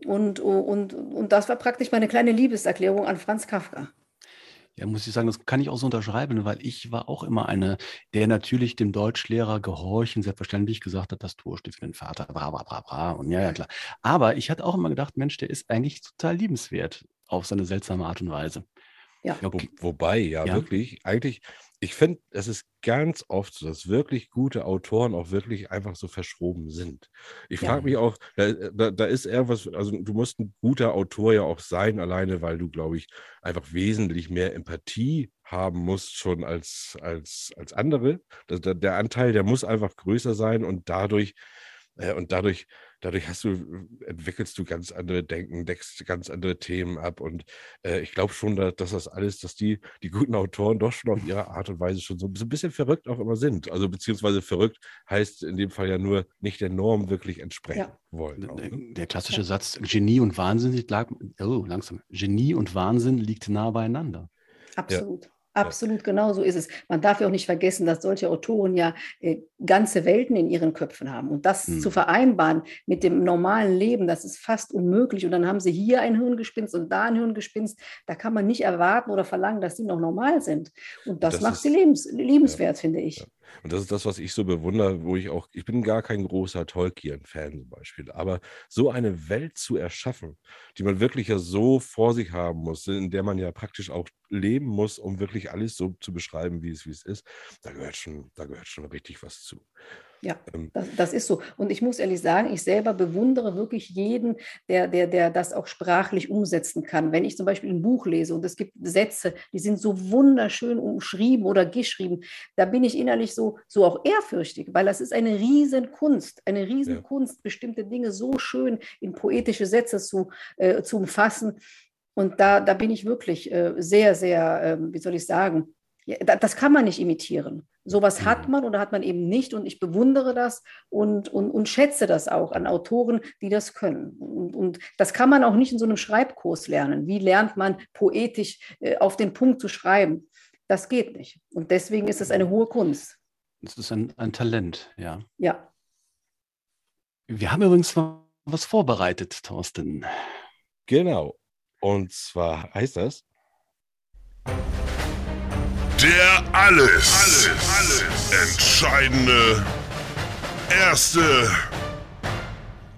Und, und, und das war praktisch meine kleine Liebeserklärung an Franz Kafka. Ja, muss ich sagen, das kann ich auch so unterschreiben, weil ich war auch immer eine, der natürlich dem Deutschlehrer gehorchen, selbstverständlich gesagt hat, das Tor steht für den Vater, bra, bra, bra, bra. Und ja, ja, klar. Aber ich hatte auch immer gedacht, Mensch, der ist eigentlich total liebenswert auf seine seltsame Art und Weise. Ja. Ja, Wo, wobei, ja, Ja. wirklich, eigentlich, ich finde, es ist ganz oft so, dass wirklich gute Autoren auch wirklich einfach so verschroben sind. Ich Ja. frage mich auch, da, da, da ist irgendwas, also du musst ein guter Autor ja auch sein, alleine, weil du, glaube ich, einfach wesentlich mehr Empathie haben musst schon als, als, als andere. Das, der, der Anteil, der muss einfach größer sein und dadurch, äh, und dadurch, dadurch hast du, entwickelst du ganz andere Denken, deckst ganz andere Themen ab. Und äh, ich glaube schon, dass, dass das alles, dass die, die guten Autoren doch schon auf ihre Art und Weise schon so, so ein bisschen verrückt auch immer sind. Also beziehungsweise verrückt heißt in dem Fall ja nur nicht der Norm wirklich entsprechen Ja. wollen. Auch, Der, ne? der klassische Satz, Genie und Wahnsinn liegt, lag, oh, langsam. Genie und Wahnsinn liegt nah beieinander. Absolut. Absolut, genau so ist es. Man darf ja auch nicht vergessen, dass solche Autoren ja äh, ganze Welten in ihren Köpfen haben. Und das Hm. zu vereinbaren mit dem normalen Leben, das ist fast unmöglich. Und dann haben sie hier ein Hirngespinst und da ein Hirngespinst. Da kann man nicht erwarten oder verlangen, dass sie noch normal sind. Und das, Das macht ist- sie lebens liebenswert, finde ich. Ja. Und das ist das, was ich so bewundere, wo ich auch, ich bin gar kein großer Tolkien-Fan zum Beispiel, aber so eine Welt zu erschaffen, die man wirklich ja so vor sich haben muss, in der man ja praktisch auch leben muss, um wirklich alles so zu beschreiben, wie es, wie es ist, da gehört schon, da gehört schon richtig was zu. Ja, Ähm, das, das ist so. Und ich muss ehrlich sagen, ich selber bewundere wirklich jeden, der, der, der das auch sprachlich umsetzen kann. Wenn ich zum Beispiel ein Buch lese und es gibt Sätze, die sind so wunderschön umschrieben oder geschrieben, da bin ich innerlich so, so auch ehrfürchtig, weil das ist eine Riesenkunst, eine Riesenkunst, bestimmte Dinge so schön in poetische Sätze zu, äh, zu umfassen. Und da, da bin ich wirklich äh, sehr, sehr, äh, wie soll ich sagen, ja, da- das kann man nicht imitieren. Sowas hat Mhm. man oder hat man eben nicht. Und ich bewundere das und, und, und schätze das auch an Autoren, die das können. Und, und das kann man auch nicht in so einem Schreibkurs lernen. Wie lernt man poetisch äh, auf den Punkt zu schreiben? Das geht nicht. Und deswegen ist es eine hohe Kunst. Das ist ein, ein Talent, ja. Ja. Wir haben übrigens mal was vorbereitet, Thorsten. Genau. Und zwar heißt das, Der alles, alles, entscheidende erste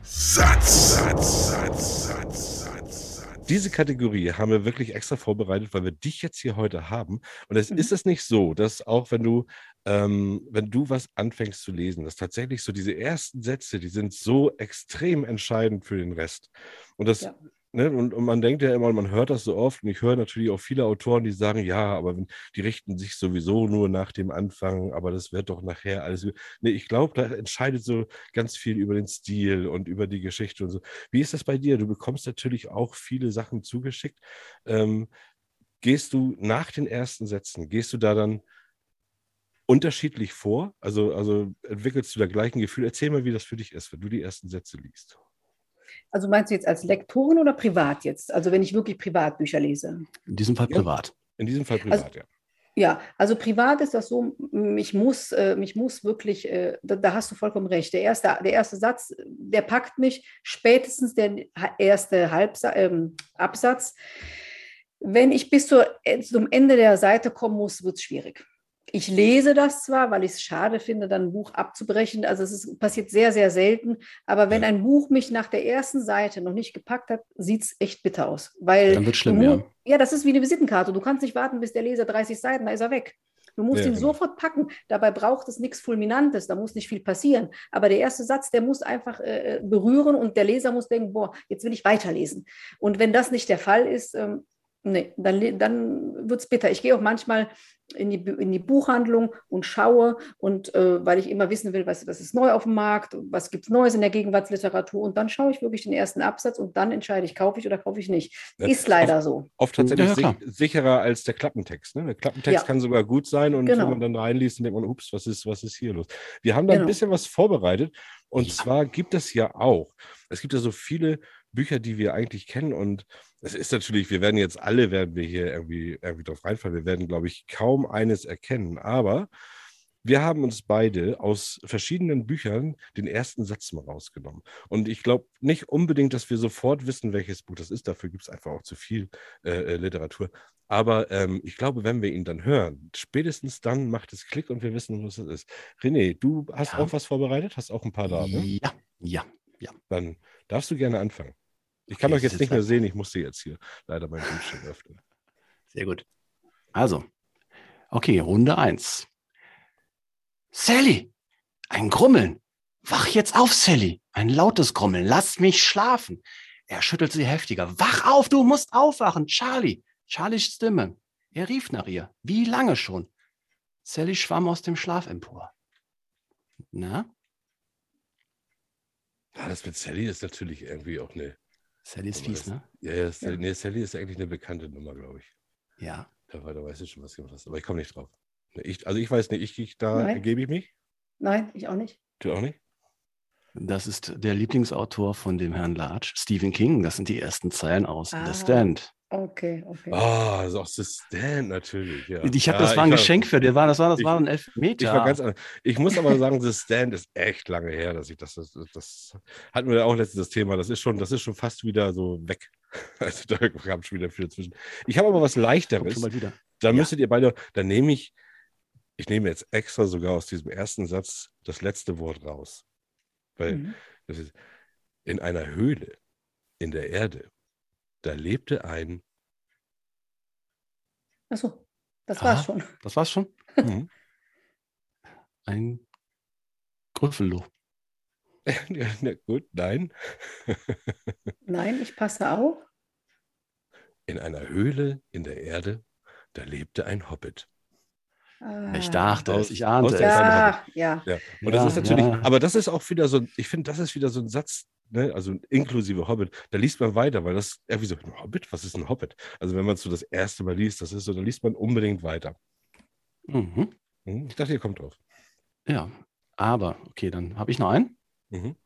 Satz. Satz, Satz, Satz, Satz, Satz. diese Kategorie haben wir wirklich extra vorbereitet, weil wir dich jetzt hier heute haben. Und es Mhm. ist es nicht so, dass auch wenn du, ähm, wenn du was anfängst zu lesen, dass tatsächlich so diese ersten Sätze, die sind so extrem entscheidend für den Rest. Und das, Ja. Ne, und, und man denkt ja immer, man hört das so oft, und ich höre natürlich auch viele Autoren, die sagen, ja, aber wenn, die richten sich sowieso nur nach dem Anfang, aber das wird doch nachher alles. Nee, ich glaube, da entscheidet so ganz viel über den Stil und über die Geschichte und so. Wie ist das bei dir? Du bekommst natürlich auch viele Sachen zugeschickt. Ähm, gehst du nach den ersten Sätzen, gehst du da dann unterschiedlich vor? Also, also entwickelst du da gleich ein Gefühl? Erzähl mal, wie das für dich ist, wenn du die ersten Sätze liest. Also meinst du jetzt als Lektorin oder privat jetzt? Also wenn ich wirklich Privatbücher lese? In diesem Fall Ja. privat. In diesem Fall Also- privat, ja. Ja, also privat ist das so, mich muss, äh, mich muss wirklich, äh, da, da hast du vollkommen recht. Der erste, der erste Satz, der packt mich, spätestens der erste Halbsa ähm, Absatz. Wenn ich bis zur, äh, zum Ende der Seite kommen muss, wird es schwierig. Ich lese das zwar, weil ich es schade finde, dann ein Buch abzubrechen. Also es ist, passiert sehr, sehr selten. Aber wenn Ja. ein Buch mich nach der ersten Seite noch nicht gepackt hat, sieht es echt bitter aus. Weil Dann wird schlimm, ja. ja, das ist wie eine Visitenkarte. Du kannst nicht warten, bis der Leser 30 Seiten, da ist er weg. Du musst Ja, ihn genau. sofort packen. Dabei braucht es nichts Fulminantes, da muss nicht viel passieren. Aber der erste Satz, der muss einfach äh, berühren und der Leser muss denken, boah, jetzt will ich weiterlesen. Und wenn das nicht der Fall ist, ähm, nee, dann, dann wird es bitter. Ich gehe auch manchmal in die, in die Buchhandlung und schaue und äh, weil ich immer wissen will, was, was ist neu auf dem Markt, was gibt es Neues in der Gegenwartsliteratur und dann schaue ich wirklich den ersten Absatz und dann entscheide ich, kaufe ich oder kaufe ich nicht. Das Ist leider so. Oft tatsächlich Ja, sicherer als der Klappentext. Ne? Der Klappentext Ja. kann sogar gut sein und Genau. wenn man dann reinliest, dann denkt man, ups, was ist, was ist hier los? Wir haben da ein Genau. bisschen was vorbereitet und Ja. zwar gibt es ja auch, es gibt ja so viele Bücher, die wir eigentlich kennen und es ist natürlich, wir werden jetzt alle, werden wir hier irgendwie, irgendwie drauf reinfallen, wir werden, glaube ich, kaum eines erkennen, aber wir haben uns beide aus verschiedenen Büchern den ersten Satz mal rausgenommen. Und ich glaube nicht unbedingt, dass wir sofort wissen, welches Buch das ist. Dafür gibt es einfach auch zu viel äh, äh, Literatur. Aber ähm, ich glaube, wenn wir ihn dann hören, spätestens dann macht es Klick und wir wissen, was es ist. René, du hast Ja. auch was vorbereitet? Hast auch ein paar da, ne? Ja, ja. Dann darfst du gerne anfangen. Ich kann Okay, euch jetzt nicht mehr sehen. Ich musste jetzt hier leider meinen Bildschirm öffnen. Sehr gut. Also, okay, Runde 1. Sally, ein Grummeln. Wach jetzt auf, Sally. Ein lautes Grummeln. Lass mich schlafen. Er schüttelt sie heftiger. Wach auf, du musst aufwachen. Charlie. Charlies Stimme. Er rief nach ihr. Wie lange schon? Sally schwamm aus dem Schlaf empor. Na, Ja, das mit Sally ist natürlich irgendwie auch eine. Sally ist fies, das- ne? Ja, ja, Sally, Nee, Sally ist eigentlich eine bekannte Nummer, glaube ich. Ja. Da, da weiß ich schon, was du gemacht hast. Aber ich komme nicht drauf. Nee, Ich, also ich weiß nicht, ich, ich da Nein. gebe ich mich. Nein, ich auch nicht. Du auch nicht? Das ist der Lieblingsautor von dem Herrn Larch, Stephen King. Das sind die ersten Zeilen aus Ah. The Stand. Okay, okay. Ah, das ist auch The Stand natürlich. Ja. Ich habe ja, das war ein Geschenk für dir. War, das war, das ich- war ein Elfmeter. Ich war ganz. Ich muss aber sagen, The Stand ist echt lange her, dass ich das, das, das hatten wir ja auch letztens das Thema. Das ist schon, das ist schon fast wieder so weg. Also da kam schon wieder viel dazwischen. Ich habe aber was Kommt leichteres. schon mal wieder. Da Ja. müsstet ihr beide, dann nehme ich, ich nehme jetzt extra sogar aus diesem ersten Satz das letzte Wort raus. Weil Mhm. das ist in einer Höhle in der Erde, da lebte ein Achso, das Ah. war's schon. Das war's schon. Mhm. Ein Grüffelo. ja, na gut, nein. Nein, ich passe auf. In einer Höhle in der Erde, da lebte ein Hobbit. Ich Ah. dachte Aus- es, ich ahnte aus es. Ja, ja. Ja, und Ja, das ist natürlich, ja. aber das ist auch wieder so, ein- ich finde, das ist wieder so ein Satz, ne, also inklusive Hobbit, da liest man weiter, weil das irgendwie so, ein Hobbit, was ist ein Hobbit? Also wenn man es so das erste Mal liest, das ist so, dann liest man unbedingt weiter. Mhm. Hm, Ich dachte, ihr kommt drauf. Ja, aber, okay, dann habe ich noch einen. Mhm.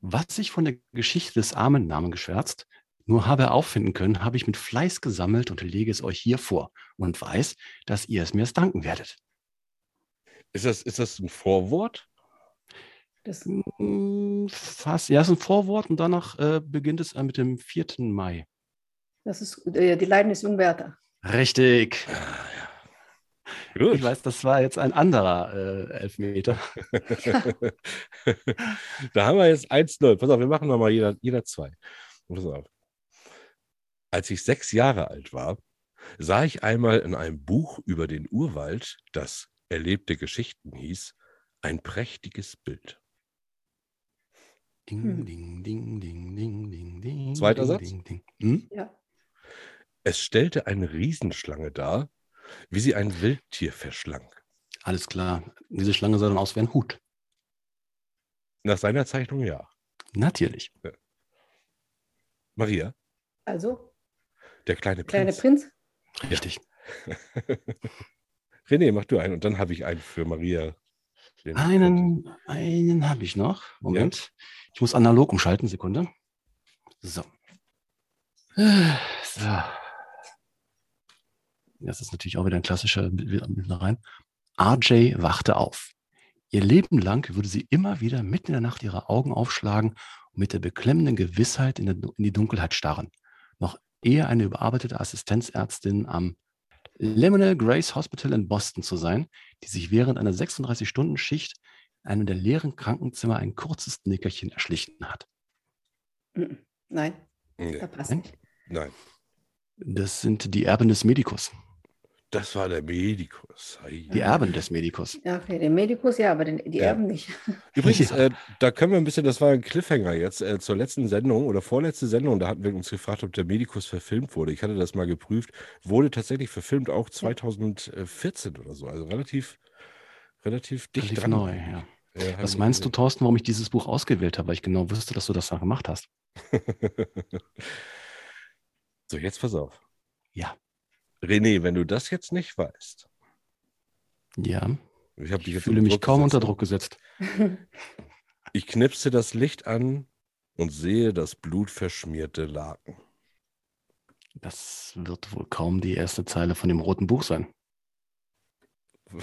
Was ich von der Geschichte des armen Namen geschwärzt, nur habe auffinden können, habe ich mit Fleiß gesammelt und lege es euch hier vor und weiß, dass ihr es mir danken werdet. Ist das, ist das ein Vorwort? Das, Mm, Fast, ja, es ist ein Vorwort und danach äh, beginnt es äh, mit dem 4. Mai. das ist äh, die Leiden des Jungwerter. Richtig. Gut. Ich weiß, das war jetzt ein anderer äh, Elfmeter. da haben wir jetzt 1-0. Pass auf, wir machen nochmal jeder, jeder zwei. Pass auf. Als ich sechs Jahre alt war, sah ich einmal in einem Buch über den Urwald, das Erlebte Geschichten hieß, ein prächtiges Bild. Ding, Hm. ding, ding, ding, ding, ding, ding. Zweiter ding, Satz? Ding, ding. Hm? Ja. Es stellte eine Riesenschlange dar, wie sie ein Wildtier verschlang. Alles klar. Diese Schlange sah dann aus wie ein Hut. Nach seiner Zeichnung ja. Natürlich. Maria, Also, der kleine kleine Prinz. Prinz. Richtig. René, mach du einen und dann habe ich einen für Maria. Den- Einen, einen habe ich noch. Moment. Ich muss analog umschalten. Sekunde. So. So. Das ist natürlich auch wieder ein klassischer Bild rein. RJ wachte auf. Ihr Leben lang würde sie immer wieder mitten in der Nacht ihre Augen aufschlagen und mit der beklemmenden Gewissheit in, der, in die Dunkelheit starren. Noch ehe eine überarbeitete Assistenzärztin am Liminal Grace Hospital in Boston zu sein, die sich während einer 36-Stunden-Schicht in einem der leeren Krankenzimmer ein kurzes Nickerchen erschlichen hat. Nein, Nee, da passt Nein? nicht. nein. Das sind die Erben des Medikus. Das war der Medikus. Die Erben des Medikus. Ja, okay, den Medikus ja, aber den, die Ja. Erben nicht. Übrigens, Ja. äh, da können wir ein bisschen, das war ein Cliffhanger jetzt äh, zur letzten Sendung oder vorletzte Sendung, da hatten wir uns gefragt, ob der Medikus verfilmt wurde. Ich hatte das mal geprüft, wurde tatsächlich verfilmt, auch 2014 oder so, also relativ, relativ dicht Relativ dran. neu, ja. Ja, Was meinst du, gesehen. Thorsten, warum ich dieses Buch ausgewählt habe? Weil ich genau wusste, dass du das da gemacht hast. so, jetzt pass auf. Ja. René, wenn du das jetzt nicht weißt, Ja, ich ich fühle mich Druck kaum gesetzt. unter Druck gesetzt. Ich knipse das Licht an und sehe das blutverschmierte Laken. Das wird wohl kaum die erste Zeile von dem roten Buch sein.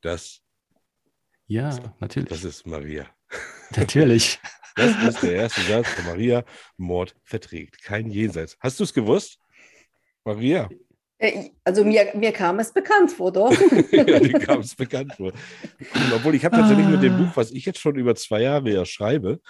Das, Ja, natürlich. das ist Maria. natürlich. Das ist der erste Satz von Maria. Mord verträgt kein Jenseits. Hast du es gewusst? Maria. Äh, Also mir, mir kam es bekannt vor, doch. ja, die kam es bekannt vor. Obwohl ich habe tatsächlich mit dem Ah. Buch, was ich jetzt schon über zwei Jahre ja schreibe,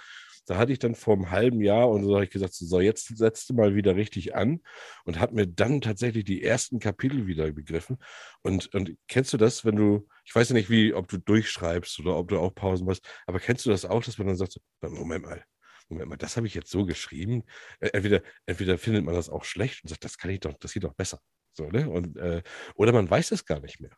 da hatte ich dann vor einem halben Jahr und so habe ich gesagt, so jetzt setzt du mal wieder richtig an und habe mir dann tatsächlich die ersten Kapitel wieder begriffen. Und, und kennst du das, wenn du, ich weiß ja nicht, wie, ob du durchschreibst oder ob du auch Pausen machst, aber kennst du das auch, dass man dann sagt, Moment mal, Moment mal, das habe ich jetzt so geschrieben. Äh, Entweder, entweder findet man das auch schlecht und sagt, das kann ich doch, das geht doch besser. So, ne? Und, äh, oder man weiß es gar nicht mehr.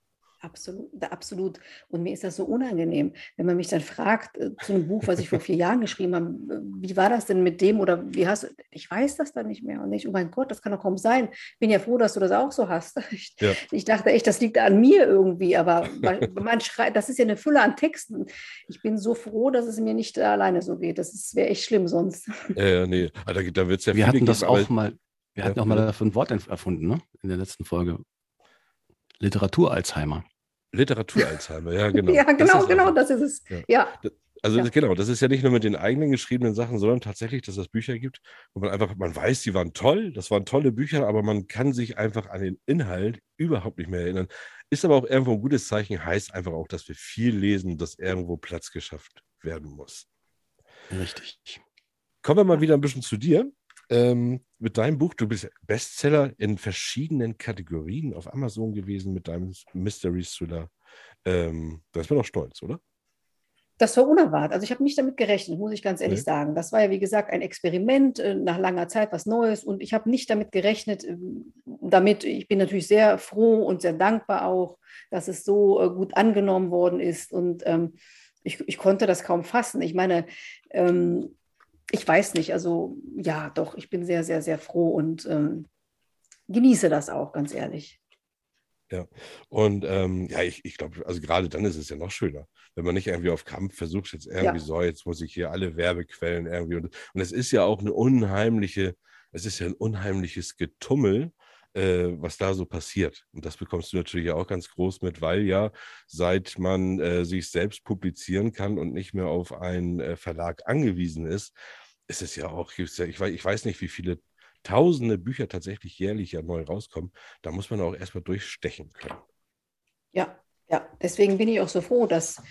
Absolut, absolut. Und mir ist das so unangenehm, wenn man mich dann fragt äh, zu einem Buch, was ich vor vier Jahren geschrieben habe, äh, wie war das denn mit dem oder wie hast du, ich weiß das dann nicht mehr. Und ich, oh mein Gott, das kann doch kaum sein. Bin ja froh, dass du das auch so hast. Ich, Ja. ich dachte echt, das liegt an mir irgendwie, aber weil- man schreit, das ist ja eine Fülle an Texten. Ich bin so froh, dass es mir nicht alleine so geht. Das wäre echt schlimm sonst. Äh, nee, ah, da, da wird es ja Wir hatten das geben, auch mal, wir Ja, hatten auch mal dafür ein Wort erf- erfunden, ne? In der letzten Folge. Literatur-Alzheimer. Literatur-Alzheimer, ja, genau. ja, Das genau, ist genau, auch- das ist es. Ja. Ja, Also Ja. das- genau, das ist ja nicht nur mit den eigenen geschriebenen Sachen, sondern tatsächlich, dass es Bücher gibt, wo man einfach, man weiß, die waren toll, das waren tolle Bücher, aber man kann sich einfach an den Inhalt überhaupt nicht mehr erinnern. Ist aber auch irgendwo ein gutes Zeichen, heißt einfach auch, dass wir viel lesen, dass irgendwo Platz geschafft werden muss. Richtig. Kommen wir mal wieder ein bisschen zu dir. Ähm, mit deinem Buch, du bist Bestseller in verschiedenen Kategorien auf Amazon gewesen mit deinem Mystery Thriller. Ähm, da ist man doch stolz, oder? Das war unerwartet. Also ich habe nicht damit gerechnet, muss ich ganz ehrlich Nee. sagen. Das war ja, wie gesagt, ein Experiment äh, nach langer Zeit, was Neues. Und ich habe nicht damit gerechnet, ähm, damit, ich bin natürlich sehr froh und sehr dankbar auch, dass es so äh, gut angenommen worden ist. Und ähm, ich, ich konnte das kaum fassen. Ich meine, ähm, ich weiß nicht, also ja, doch, ich bin sehr, sehr, sehr froh und ähm, genieße das auch, ganz ehrlich. Und ähm, ja, ich, ich glaube, also gerade dann ist es ja noch schöner, wenn man nicht irgendwie auf Kampf versucht, jetzt irgendwie Ja. so, jetzt muss ich hier alle Werbequellen irgendwie. Und, und es ist ja auch eine unheimliche, es ist ja ein unheimliches Getummel, äh, was da so passiert. Und das bekommst du natürlich auch ganz groß mit, weil ja, seit man äh, sich selbst publizieren kann und nicht mehr auf einen äh, Verlag angewiesen ist, ist es ja auch, gibt's ja, ich, weiß, ich weiß nicht, wie viele tausende Bücher tatsächlich jährlich ja neu rauskommen. Da muss man auch erstmal durchstechen können. Ja, ja, deswegen bin ich auch so froh, dass,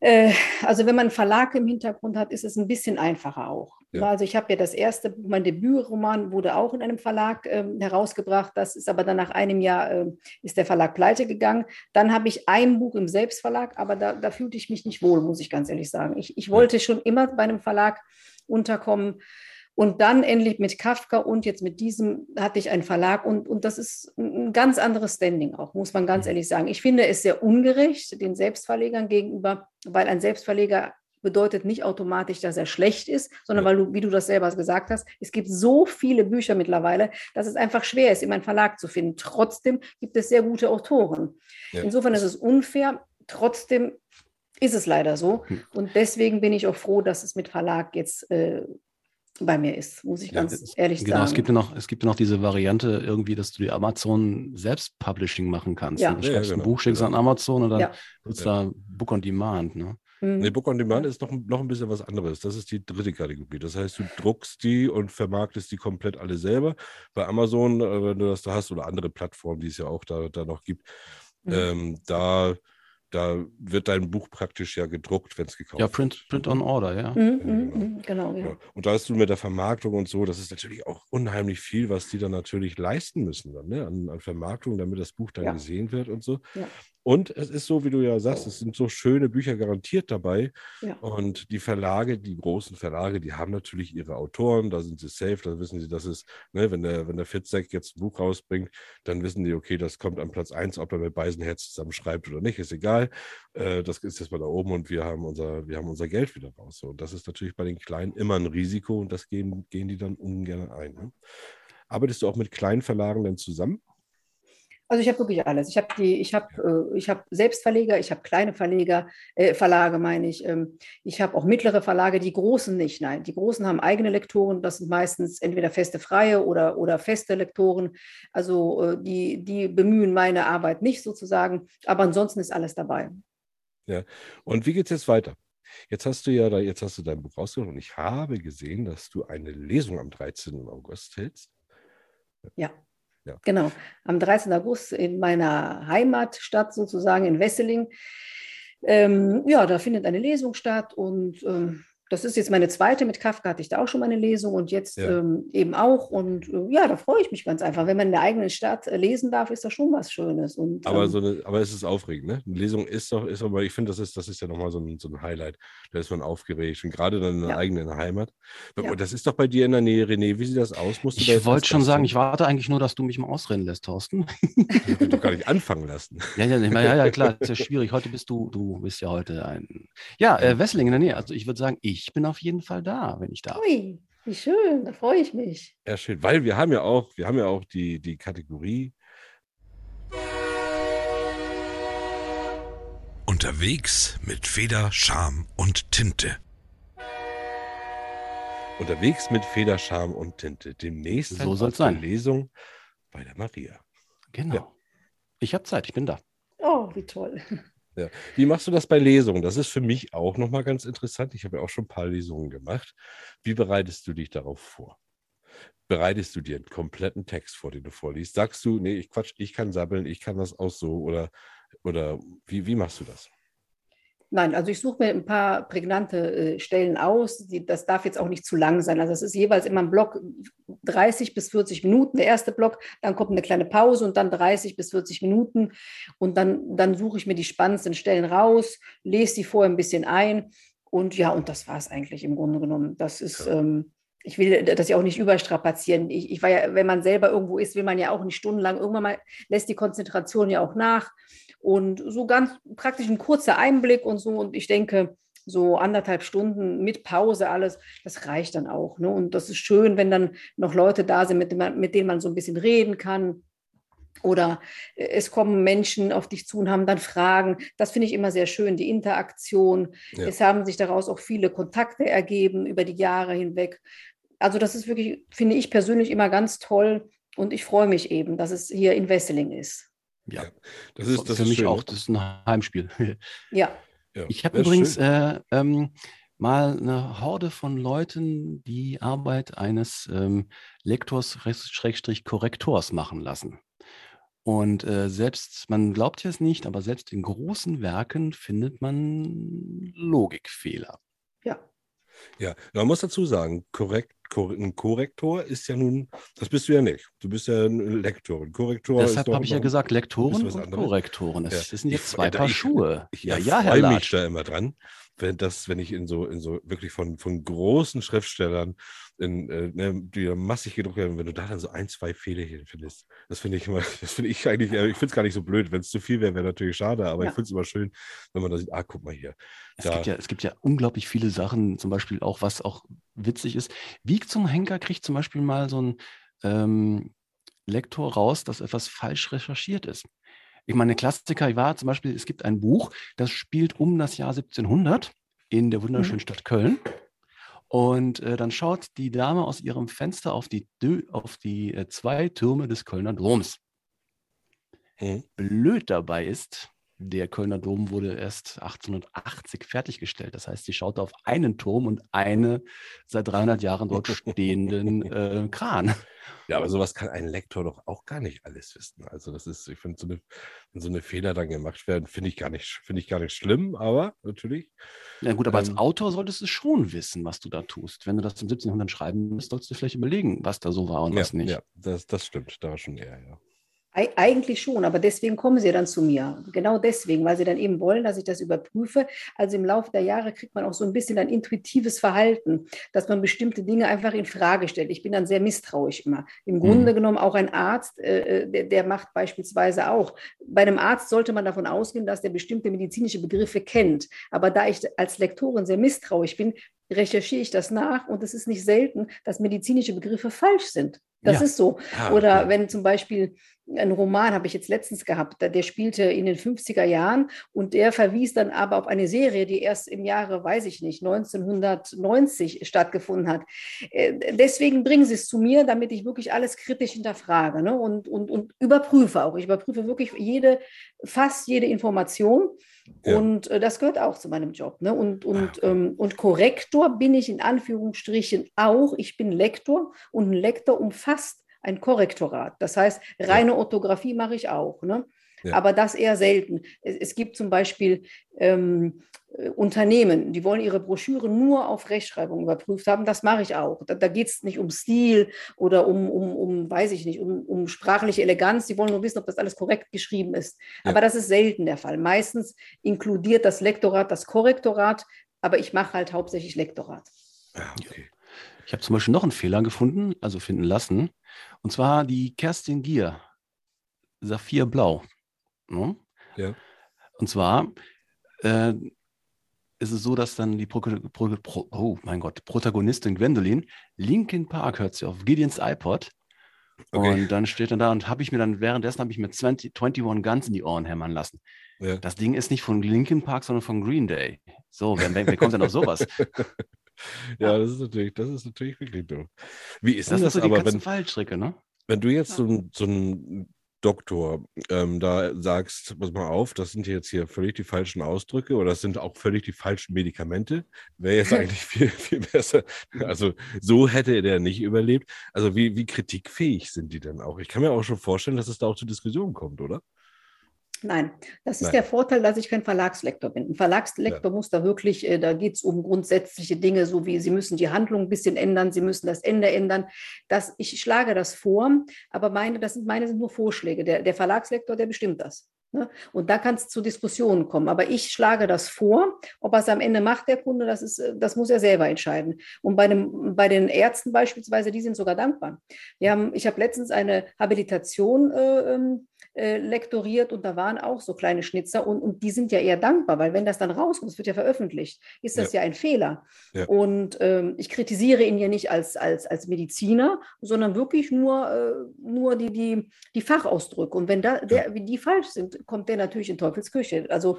äh, also wenn man einen Verlag im Hintergrund hat, ist es ein bisschen einfacher auch. Ja. Also ich habe ja das erste mein Debütroman wurde auch in einem Verlag ähm, herausgebracht. Das ist aber dann nach einem Jahr ähm, ist der Verlag pleite gegangen. Dann habe ich ein Buch im Selbstverlag, aber da, da fühlte ich mich nicht wohl, muss ich ganz ehrlich sagen. Ich, ich wollte schon immer bei einem Verlag unterkommen. Und dann endlich mit Kafka und jetzt mit diesem hatte ich einen Verlag und, und das ist ein ganz anderes Standing auch, muss man ganz Mhm. ehrlich sagen. Ich finde es sehr ungerecht den Selbstverlegern gegenüber, weil ein Selbstverleger bedeutet nicht automatisch, dass er schlecht ist, sondern weil du, wie du das selber gesagt hast, es gibt so viele Bücher mittlerweile, dass es einfach schwer ist, immer einen Verlag zu finden. Trotzdem gibt es sehr gute Autoren. Ja. Insofern ist es unfair. Trotzdem ist es leider so. Hm. Und deswegen bin ich auch froh, dass es mit Verlag jetzt äh, bei mir ist, muss ich Ja, ganz es- ehrlich Genau, es sagen. gibt ja noch, es gibt ja noch diese Variante irgendwie, dass du die Amazon selbst Publishing machen kannst. Ja. Du Ja, schreibst ja, ein genau. Buch, schickst an Amazon und dann Ja. wird es Ja. da Book on Demand. Ne? Mhm. Nee, Book on Demand ist noch, noch ein bisschen was anderes. Das ist die dritte Kategorie. Das heißt, du druckst die und vermarktest die komplett alle selber. Bei Amazon, äh, wenn du das da hast, oder andere Plattformen, die es ja auch da, da noch gibt, Mhm. ähm, da da wird dein Buch praktisch ja gedruckt, wenn es gekauft Ja, wird. Print, Print on Order, ja. Mhm, Ja, mhm, genau. mhm, genau, ja. Ja. Und da hast du mit der Vermarktung und so, das ist natürlich auch unheimlich viel, was die dann natürlich leisten müssen dann, ne? an, an Vermarktung, damit das Buch dann Ja. gesehen wird und so. Und es ist so, wie du ja sagst, es sind so schöne Bücher garantiert dabei. Ja. Und die Verlage, die großen Verlage, die haben natürlich ihre Autoren, da sind sie safe, da wissen sie, dass es, ne, wenn der, wenn der Fitzek jetzt ein Buch rausbringt, dann wissen die, okay, das kommt an Platz 1, ob er mit Beisenherz zusammen schreibt oder nicht, ist egal. Äh, das ist jetzt mal da oben und wir haben unser, wir haben unser Geld wieder raus. So, Und das ist natürlich bei den Kleinen immer ein Risiko und das gehen, gehen die dann ungern ein. Ne? Arbeitest du auch mit kleinen Verlagen denn zusammen? Also ich habe wirklich alles. Ich habe die, ich habe, äh, ich habe Selbstverleger, ich habe kleine Verleger, äh, Verlage meine ich. Ähm, ich habe auch mittlere Verlage, die großen nicht. Nein, die großen haben eigene Lektoren. Das sind meistens entweder feste freie oder, oder feste Lektoren. Also äh, die, die bemühen meine Arbeit nicht sozusagen. Aber ansonsten ist alles dabei. Und wie geht es jetzt weiter? Jetzt hast du ja da, jetzt hast du dein Buch rausgeholt und ich habe gesehen, dass du eine Lesung am 13. August hältst. Genau. Am 13. August in meiner Heimatstadt sozusagen in Wesseling. Ähm, ja, da findet eine Lesung statt und ähm, das ist jetzt meine zweite. Mit Kafka hatte ich da auch schon mal eine Lesung und jetzt Ja. ähm, eben auch. Und äh, ja, da freue ich mich ganz einfach. Wenn man in der eigenen Stadt äh, lesen darf, ist das schon was Schönes. Und, Aber, ähm, so eine, aber es ist aufregend, ne? Eine Lesung ist doch, ist aber, ich finde, das ist, das ist ja nochmal so ein, so ein Highlight. Da ist man aufgeregt und gerade dann in der Ja. eigenen Heimat. Ja. Das ist doch bei dir in der Nähe, René. Wie sieht das aus? Musst du Ich wollte schon sagen, ich warte eigentlich nur, dass du mich mal ausrennen lässt, Thorsten. Ich will doch gar nicht anfangen lassen. Ja, ja, ja, ja, ja, klar, das ist ja schwierig. Heute bist du, du bist ja heute ein. Ja, äh, Wesseling in der Nähe. Also ich würde sagen, ich bin auf jeden Fall da, wenn ich darf. ui, wie schön, da freue ich mich. Ja, schön. Weil wir haben ja auch, wir haben ja auch die, die Kategorie Unterwegs mit Feder, Scham und Tinte. unterwegs mit Feder, Scham und Tinte. Demnächst So der sein. Lesung bei der Maria. Genau. Ja. Ich habe Zeit, ich bin da. Oh, wie toll. Wie machst du das bei Lesungen? Das ist für mich auch nochmal ganz interessant. Ich habe ja auch schon ein paar Lesungen gemacht. Wie bereitest du dich darauf vor? Bereitest du dir einen kompletten Text vor, den du vorliest? Sagst du, nee, ich quatsch, ich kann sabbeln, ich kann das auch so oder, oder wie, wie machst du das? Nein, also ich suche mir ein paar prägnante äh, Stellen aus. Die, das darf jetzt auch nicht zu lang sein. Also es ist jeweils immer ein Block 30 bis 40 Minuten, der erste Block, dann kommt eine kleine Pause und dann 30 bis 40 Minuten. Und dann, dann suche ich mir die spannendsten Stellen raus, lese die vorher ein bisschen ein. Und ja, und das war es eigentlich im Grunde genommen. Das ist, ähm, ich will das ja auch nicht überstrapazieren. Ich, ich war ja, wenn man selber irgendwo ist, will man ja auch nicht stundenlang, irgendwann mal lässt die Konzentration ja auch nach. Und so ganz praktisch ein kurzer Einblick und so. Und ich denke, so anderthalb Stunden mit Pause alles, das reicht dann auch. Ne? Und das ist schön, wenn dann noch Leute da sind, mit, denen man, mit denen man so ein bisschen reden kann. Oder äh, es kommen Menschen auf dich zu und haben dann Fragen. Das finde ich immer sehr schön, die Interaktion. Ja. Es haben sich daraus auch viele Kontakte ergeben über die Jahre hinweg. Also das ist wirklich, finde ich persönlich immer ganz toll. Und ich freue mich eben, dass es hier in Wesseling ist. Ja, Das ist, das für ist mich schön, auch. ne? Das ist ein Heimspiel. Ja, Ja. Ich habe übrigens äh, ähm, mal eine Horde von Leuten die Arbeit eines ähm, Lektors Schrägstrich Korrektors machen lassen. Und äh, selbst, man glaubt ja es nicht, aber selbst in großen Werken findet man Logikfehler. ja. Ja, man muss dazu sagen, korrekt, kor ein Korrektor ist ja nun, das bist du ja nicht. Du bist ja ein Lektor. Ein Korrektor Deshalb habe ich ja gesagt, Lektoren und. Korrektoren. Das, Ja. sind Ich- jetzt zwei Paar ich- Schuhe. Ich ja, ja, Herr freue mich da immer dran, wenn das, wenn ich in so, in so wirklich von, von großen Schriftstellern, in, äh, ne, die ja massig gedruckt werden, wenn du da dann so ein, zwei Fehlerchen findest. Das finde ich immer, das finde ich eigentlich, äh, ich finde es gar nicht so blöd. Wenn es zu viel wäre, wäre natürlich schade, aber Ja. ich finde es immer schön, wenn man da sieht, ah, guck mal hier. Es, Da- gibt ja, es gibt ja unglaublich viele Sachen, zum Beispiel auch, was auch witzig ist. Wie zum Henker kriegt zum Beispiel mal so ein ähm, Lektor raus, dass etwas falsch recherchiert ist. Ich meine, Klassiker war zum Beispiel, es gibt ein Buch, das spielt um das Jahr 1700 in der wunderschönen Stadt Köln. Und äh, dann schaut die Dame aus ihrem Fenster auf die, auf die äh, zwei Türme des Kölner Doms. Mhm. Blöd dabei ist, Der Kölner Dom wurde erst 1880 fertiggestellt. Das heißt, sie schaute auf einen Turm und eine seit 300 Jahren dort stehenden äh, Kran. Ja, aber sowas kann ein Lektor doch auch gar nicht alles wissen. Also das ist, ich finde, so eine, wenn so eine Fehler dann gemacht werden, finde ich gar nicht, finde ich gar nicht schlimm, aber natürlich. Ja gut, aber als Ähm. Autor solltest du schon wissen, was du da tust. Wenn du das im 1700 schreiben willst, solltest du vielleicht überlegen, was da so war und Ja, was nicht. ja das, das stimmt, da schon eher, ja. Ei- Eigentlich schon, aber deswegen kommen sie dann zu mir. Genau deswegen, weil sie dann eben wollen, dass ich das überprüfe. Also im Laufe der Jahre kriegt man auch so ein bisschen ein intuitives Verhalten, dass man bestimmte Dinge einfach in Frage stellt. Ich bin dann sehr misstrauisch immer. Im Grunde genommen auch ein Arzt, äh, der, der macht beispielsweise auch. Bei einem Arzt sollte man davon ausgehen, dass der bestimmte medizinische Begriffe kennt. Aber da ich als Lektorin sehr misstrauisch bin, recherchiere ich das nach und es ist nicht selten, dass medizinische Begriffe falsch sind. Das Ja. ist so. Ah, Oder okay. wenn zum Beispiel ein Roman habe ich jetzt letztens gehabt, der der spielte in den 50er Jahren und der verwies dann aber auf eine Serie, die erst im Jahre, weiß ich nicht, 1990 stattgefunden hat. Äh, Deswegen bringen sie es zu mir, damit ich wirklich alles kritisch hinterfrage ne? und, und, und überprüfe auch. Ich überprüfe wirklich jede, fast jede Information. Ja. Und äh, das gehört auch zu meinem Job. Ne? Und, und, Ah, okay. ähm, und Korrektor bin ich in Anführungsstrichen auch. Ich bin Lektor und ein Lektor umfasst ein Korrektorat. Das heißt, reine Orthographie mache ich auch. Ne? Ja. Aber das eher selten. Es, es gibt zum Beispiel ähm, äh, Unternehmen, die wollen ihre Broschüre nur auf Rechtschreibung überprüft haben. Das mache ich auch. Da, da geht es nicht um Stil oder um, um, um weiß ich nicht, um, um sprachliche Eleganz. Die wollen nur wissen, ob das alles korrekt geschrieben ist. Ja. Aber das ist selten der Fall. Meistens inkludiert das Lektorat das Korrektorat, aber ich mache halt hauptsächlich Lektorat. Ja, okay. Ich habe zum Beispiel noch einen Fehler gefunden, also finden lassen. Und zwar die Kerstin Gier, Saphir Blau. Ne? Ja. Und zwar äh, ist es so, dass dann die Pro Pro Pro oh mein Gott, Protagonistin Gwendolyn, Linkin Park hört sie auf Gideons iPod. Okay. Und dann steht dann da und habe ich mir dann währenddessen habe ich mir 20, 21 Guns in die Ohren hämmern lassen. Ja. Das Ding ist nicht von Linkin Park, sondern von Green Day. So, wer, wer, kommt denn auf sowas? ja, das ist natürlich, das ist natürlich wirklich doof. Wie ist Das denn sind das so die aber, ganzen wenn, Fallstricke, ne? wenn du jetzt Ja. so ein, so ein Doktor ähm, da sagst, pass mal auf, das sind jetzt hier völlig die falschen Ausdrücke oder das sind auch völlig die falschen Medikamente, wäre jetzt eigentlich viel, viel besser. Also so hätte der nicht überlebt. Also wie, wie kritikfähig sind die denn auch? Ich kann mir auch schon vorstellen, dass es da auch zu Diskussionen kommt, oder? Nein, das ist Nein. der Vorteil, dass ich kein Verlagslektor bin. Ein Verlagslektor muss da wirklich, äh, da geht es um grundsätzliche Dinge, so wie Sie müssen die Handlung ein bisschen ändern, Sie müssen das Ende ändern. Das, ich schlage das vor, aber meine, das sind, meine sind nur Vorschläge. Der, der Verlagslektor, der bestimmt das. Ne? Und da kann es zu Diskussionen kommen. Aber ich schlage das vor. Ob er es am Ende macht, der Kunde, das, ist, äh, das muss er selber entscheiden. Und bei, dem, bei den Ärzten beispielsweise, die sind sogar dankbar. Wir haben, ich habe letztens eine Habilitation äh, ähm, äh, lektoriert und da waren auch so kleine Schnitzer und, und die sind ja eher dankbar, weil wenn das dann rauskommt, es wird ja veröffentlicht, ist das ja, ein Fehler. Ja. Und ähm, ich kritisiere ihn ja nicht als, als, als Mediziner, sondern wirklich nur, äh, nur die, die, die Fachausdrücke. Und wenn da, der, wie die falsch sind, kommt der natürlich in Teufelsküche. Also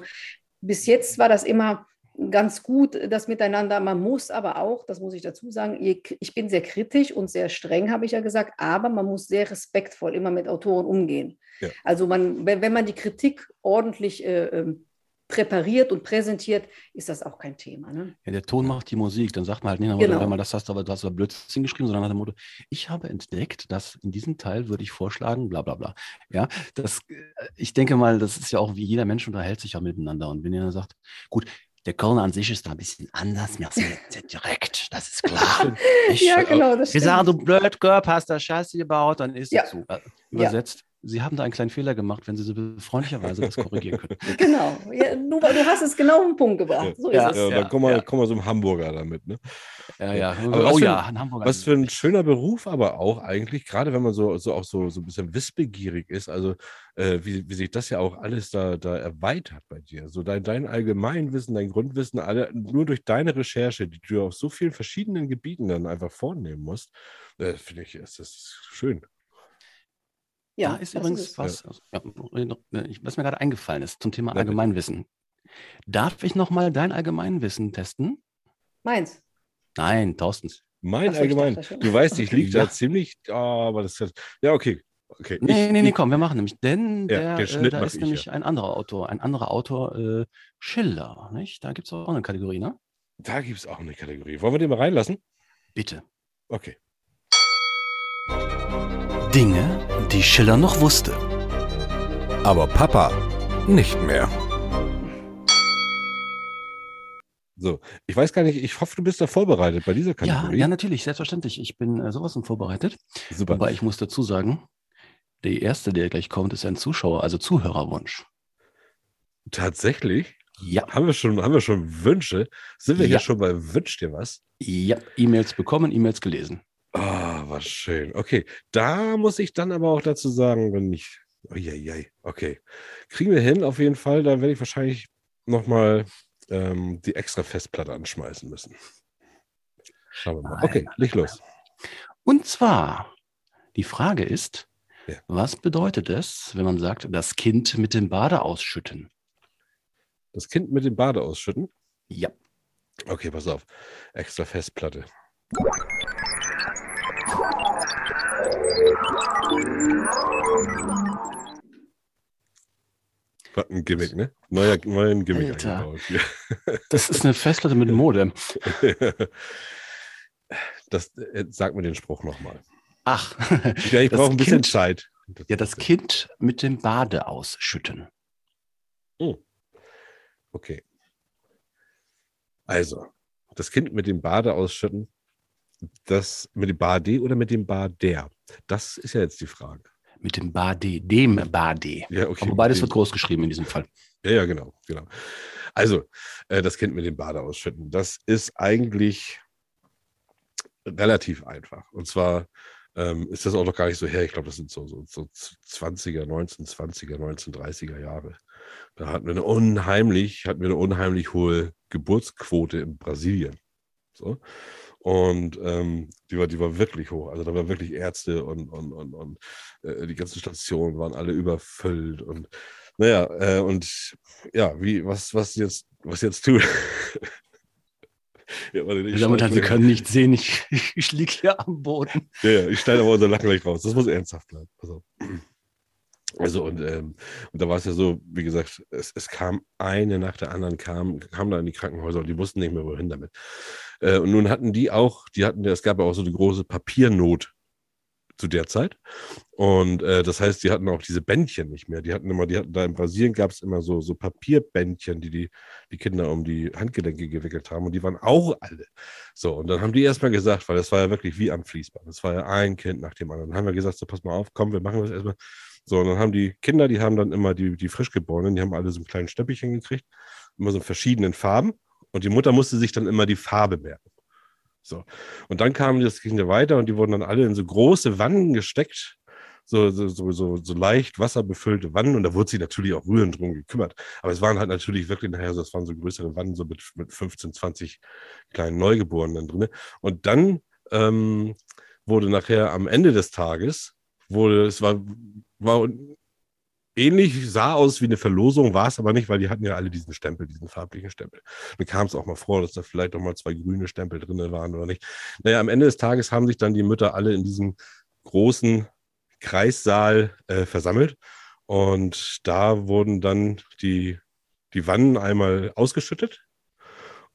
bis jetzt war das immer ganz gut, das Miteinander. Man muss aber auch, das muss ich dazu sagen, ich bin sehr kritisch und sehr streng, habe ich ja gesagt, aber man muss sehr respektvoll immer mit Autoren umgehen. Ja. Also man, wenn, man die Kritik ordentlich äh, ähm, präpariert und präsentiert, ist das auch kein Thema. Ne? Ja, der Ton macht die Musik. Dann sagt man halt nicht, Genau. wenn man das hast, aber du hast aber Blödsinn geschrieben, sondern nach dem Motto, ich habe entdeckt, dass in diesem Teil würde ich vorschlagen, bla bla bla. Ja, das, äh, ich denke mal, das ist ja auch wie jeder Mensch unterhält sich ja miteinander. Und wenn ihr dann sagt, gut, der Kölner an sich ist da ein bisschen anders, wir sind sehr direkt, das ist klar. Ich, ja, äh, genau. Das wir stimmt. sagen, du Blödkörper, hast da Scheiße gebaut, dann ist Ja. es so. Äh, Übersetzt, Sie haben da einen kleinen Fehler gemacht, wenn Sie so freundlicherweise das korrigieren können. Genau. Ja, du, du hast es genau auf den Punkt gebracht. So Ja. ist Ja, es. und dann kommen wir, ja. kommen wir so einem Hamburger damit, ne? Ja, ja. Aber was oh für ja, ein- ein Hamburger. Was für ein schöner Beruf aber auch eigentlich, gerade wenn man so, so auch so, so ein bisschen wissbegierig ist, also äh, wie, wie sich das ja auch alles da, da erweitert bei dir. So dein, dein Allgemeinwissen, dein Grundwissen, alle, nur durch deine Recherche, die du auf so vielen verschiedenen Gebieten dann einfach vornehmen musst, äh, finde ich, ist das schön. Ja, ist das übrigens was, ja, ich- was mir gerade eingefallen ist zum Thema Ja. Allgemeinwissen. Darf ich nochmal dein Allgemeinwissen testen? Meins. Nein, Thorstens. Mein so, Allgemein, du weißt, ich liege Ja. da ziemlich, ah, aber das, ja, okay, Okay. Nee, ich, nee, nee, ich- komm, wir machen nämlich, denn Ja, der, den äh, Schnitt da ist ich nämlich ja. ein anderer Autor, ein anderer Autor, äh, Schiller, nicht? Da gibt es auch eine Kategorie, ne? Da gibt es auch eine Kategorie. Wollen wir den mal reinlassen? Bitte. Okay. Dinge, die Schiller noch wusste. Aber Papa nicht mehr. So, ich weiß gar nicht, ich hoffe, du bist da vorbereitet bei dieser Ja, Kategorie. ja, natürlich, selbstverständlich. Ich bin äh, sowas von vorbereitet. Super. Wobei ich muss dazu sagen, der erste, der gleich kommt, ist ein Zuschauer, also Zuhörerwunsch. Tatsächlich? Ja, Haben wir schon, haben wir schon Wünsche? Sind wir Ja. hier schon bei Wünsch dir was? ja, E-Mails bekommen, E-Mails gelesen. Ah, was schön. Okay, da muss ich dann aber auch dazu sagen, wenn ich. Uiuiui, okay. Kriegen wir hin, auf jeden Fall. Da werde ich wahrscheinlich nochmal ähm, die extra Festplatte anschmeißen müssen. Schauen wir mal. Nein, Okay, leg los. Und zwar, die Frage ist, Ja. was bedeutet es, wenn man sagt, das Kind mit dem Bade ausschütten? Das Kind mit dem Bade ausschütten. Ja. Okay, pass auf. Extra Festplatte. Was ein Gimmick, ne? Neuer, neuen Gimmick Alter. eingebaut. Das ist eine Festplatte mit Modem. Das äh, sag mir den Spruch nochmal. Ach, Ja, ich Das brauche ein bisschen Kind- Zeit. ja, das Kind mit dem Bade ausschütten. Okay. Also, das Kind mit dem Bade ausschütten, das mit dem Bade oder mit dem Bader? Das ist ja jetzt die Frage. Mit dem Bade, dem Bade. Ja, okay. Aber beides wird groß geschrieben in diesem Fall. Ja, ja, genau, genau. Also, äh, das Kind mit dem Bade ausschütten, das ist eigentlich relativ einfach. Und zwar ähm, ist das auch noch gar nicht so her. Ich glaube, das sind so, so, so 20er, 1920er, 1930er Jahre. Da hatten wir eine unheimlich, hatten wir eine unheimlich hohe Geburtsquote in Brasilien. So. Und ähm, die, war, die war wirklich hoch. Also da waren wirklich Ärzte und, und, und, und äh, die ganzen Stationen waren alle überfüllt. Und naja, äh, und ja, wie, was, was jetzt, was jetzt tun? ja, warte, ich Herren, schneide Sie können nicht sehen, ich, ich liege hier am Boden. ja, ja, ich schneide aber unser Lachen gleich raus. Das muss ernsthaft bleiben. Pass auf. Also, und, ähm, und da war es ja so, wie gesagt, es, es kam eine nach der anderen, kam, kam da in die Krankenhäuser und die wussten nicht mehr, wohin damit. Äh, und nun hatten die auch, die hatten, es gab ja auch so eine große Papiernot zu der Zeit. Und äh, das heißt, die hatten auch diese Bändchen nicht mehr. Die hatten immer, die hatten da in Brasilien gab es immer so, so Papierbändchen, die, die die Kinder um die Handgelenke gewickelt haben. Und die waren auch alle. So, und dann haben die erstmal gesagt, weil das war ja wirklich wie am Fließband. Das war ja ein Kind nach dem anderen. Dann haben wir gesagt, so pass mal auf, komm, wir machen das erstmal. So, und dann haben die Kinder, die haben dann immer die, die Frischgeborenen, die haben alle so ein kleines Stöppelchen gekriegt, immer so in verschiedenen Farben. Und die Mutter musste sich dann immer die Farbe merken. So. Und dann kamen die, ja weiter und die wurden dann alle in so große Wannen gesteckt, so, so, so, so, so leicht wasserbefüllte Wannen. Und da wurde sich natürlich auch rührend drum gekümmert. Aber es waren halt natürlich wirklich nachher, so, das waren so größere Wannen, so mit, mit 15, 20 kleinen Neugeborenen drin. Und dann ähm, wurde nachher am Ende des Tages, wurde, es war, war ähnlich, sah aus wie eine Verlosung, war es aber nicht, weil die hatten ja alle diesen Stempel, diesen farblichen Stempel. Dann kam es auch mal vor, dass da vielleicht auch mal zwei grüne Stempel drin waren oder nicht. Naja, am Ende des Tages haben sich dann die Mütter alle in diesem großen Kreissaal äh, versammelt und da wurden dann die, die Wannen einmal ausgeschüttet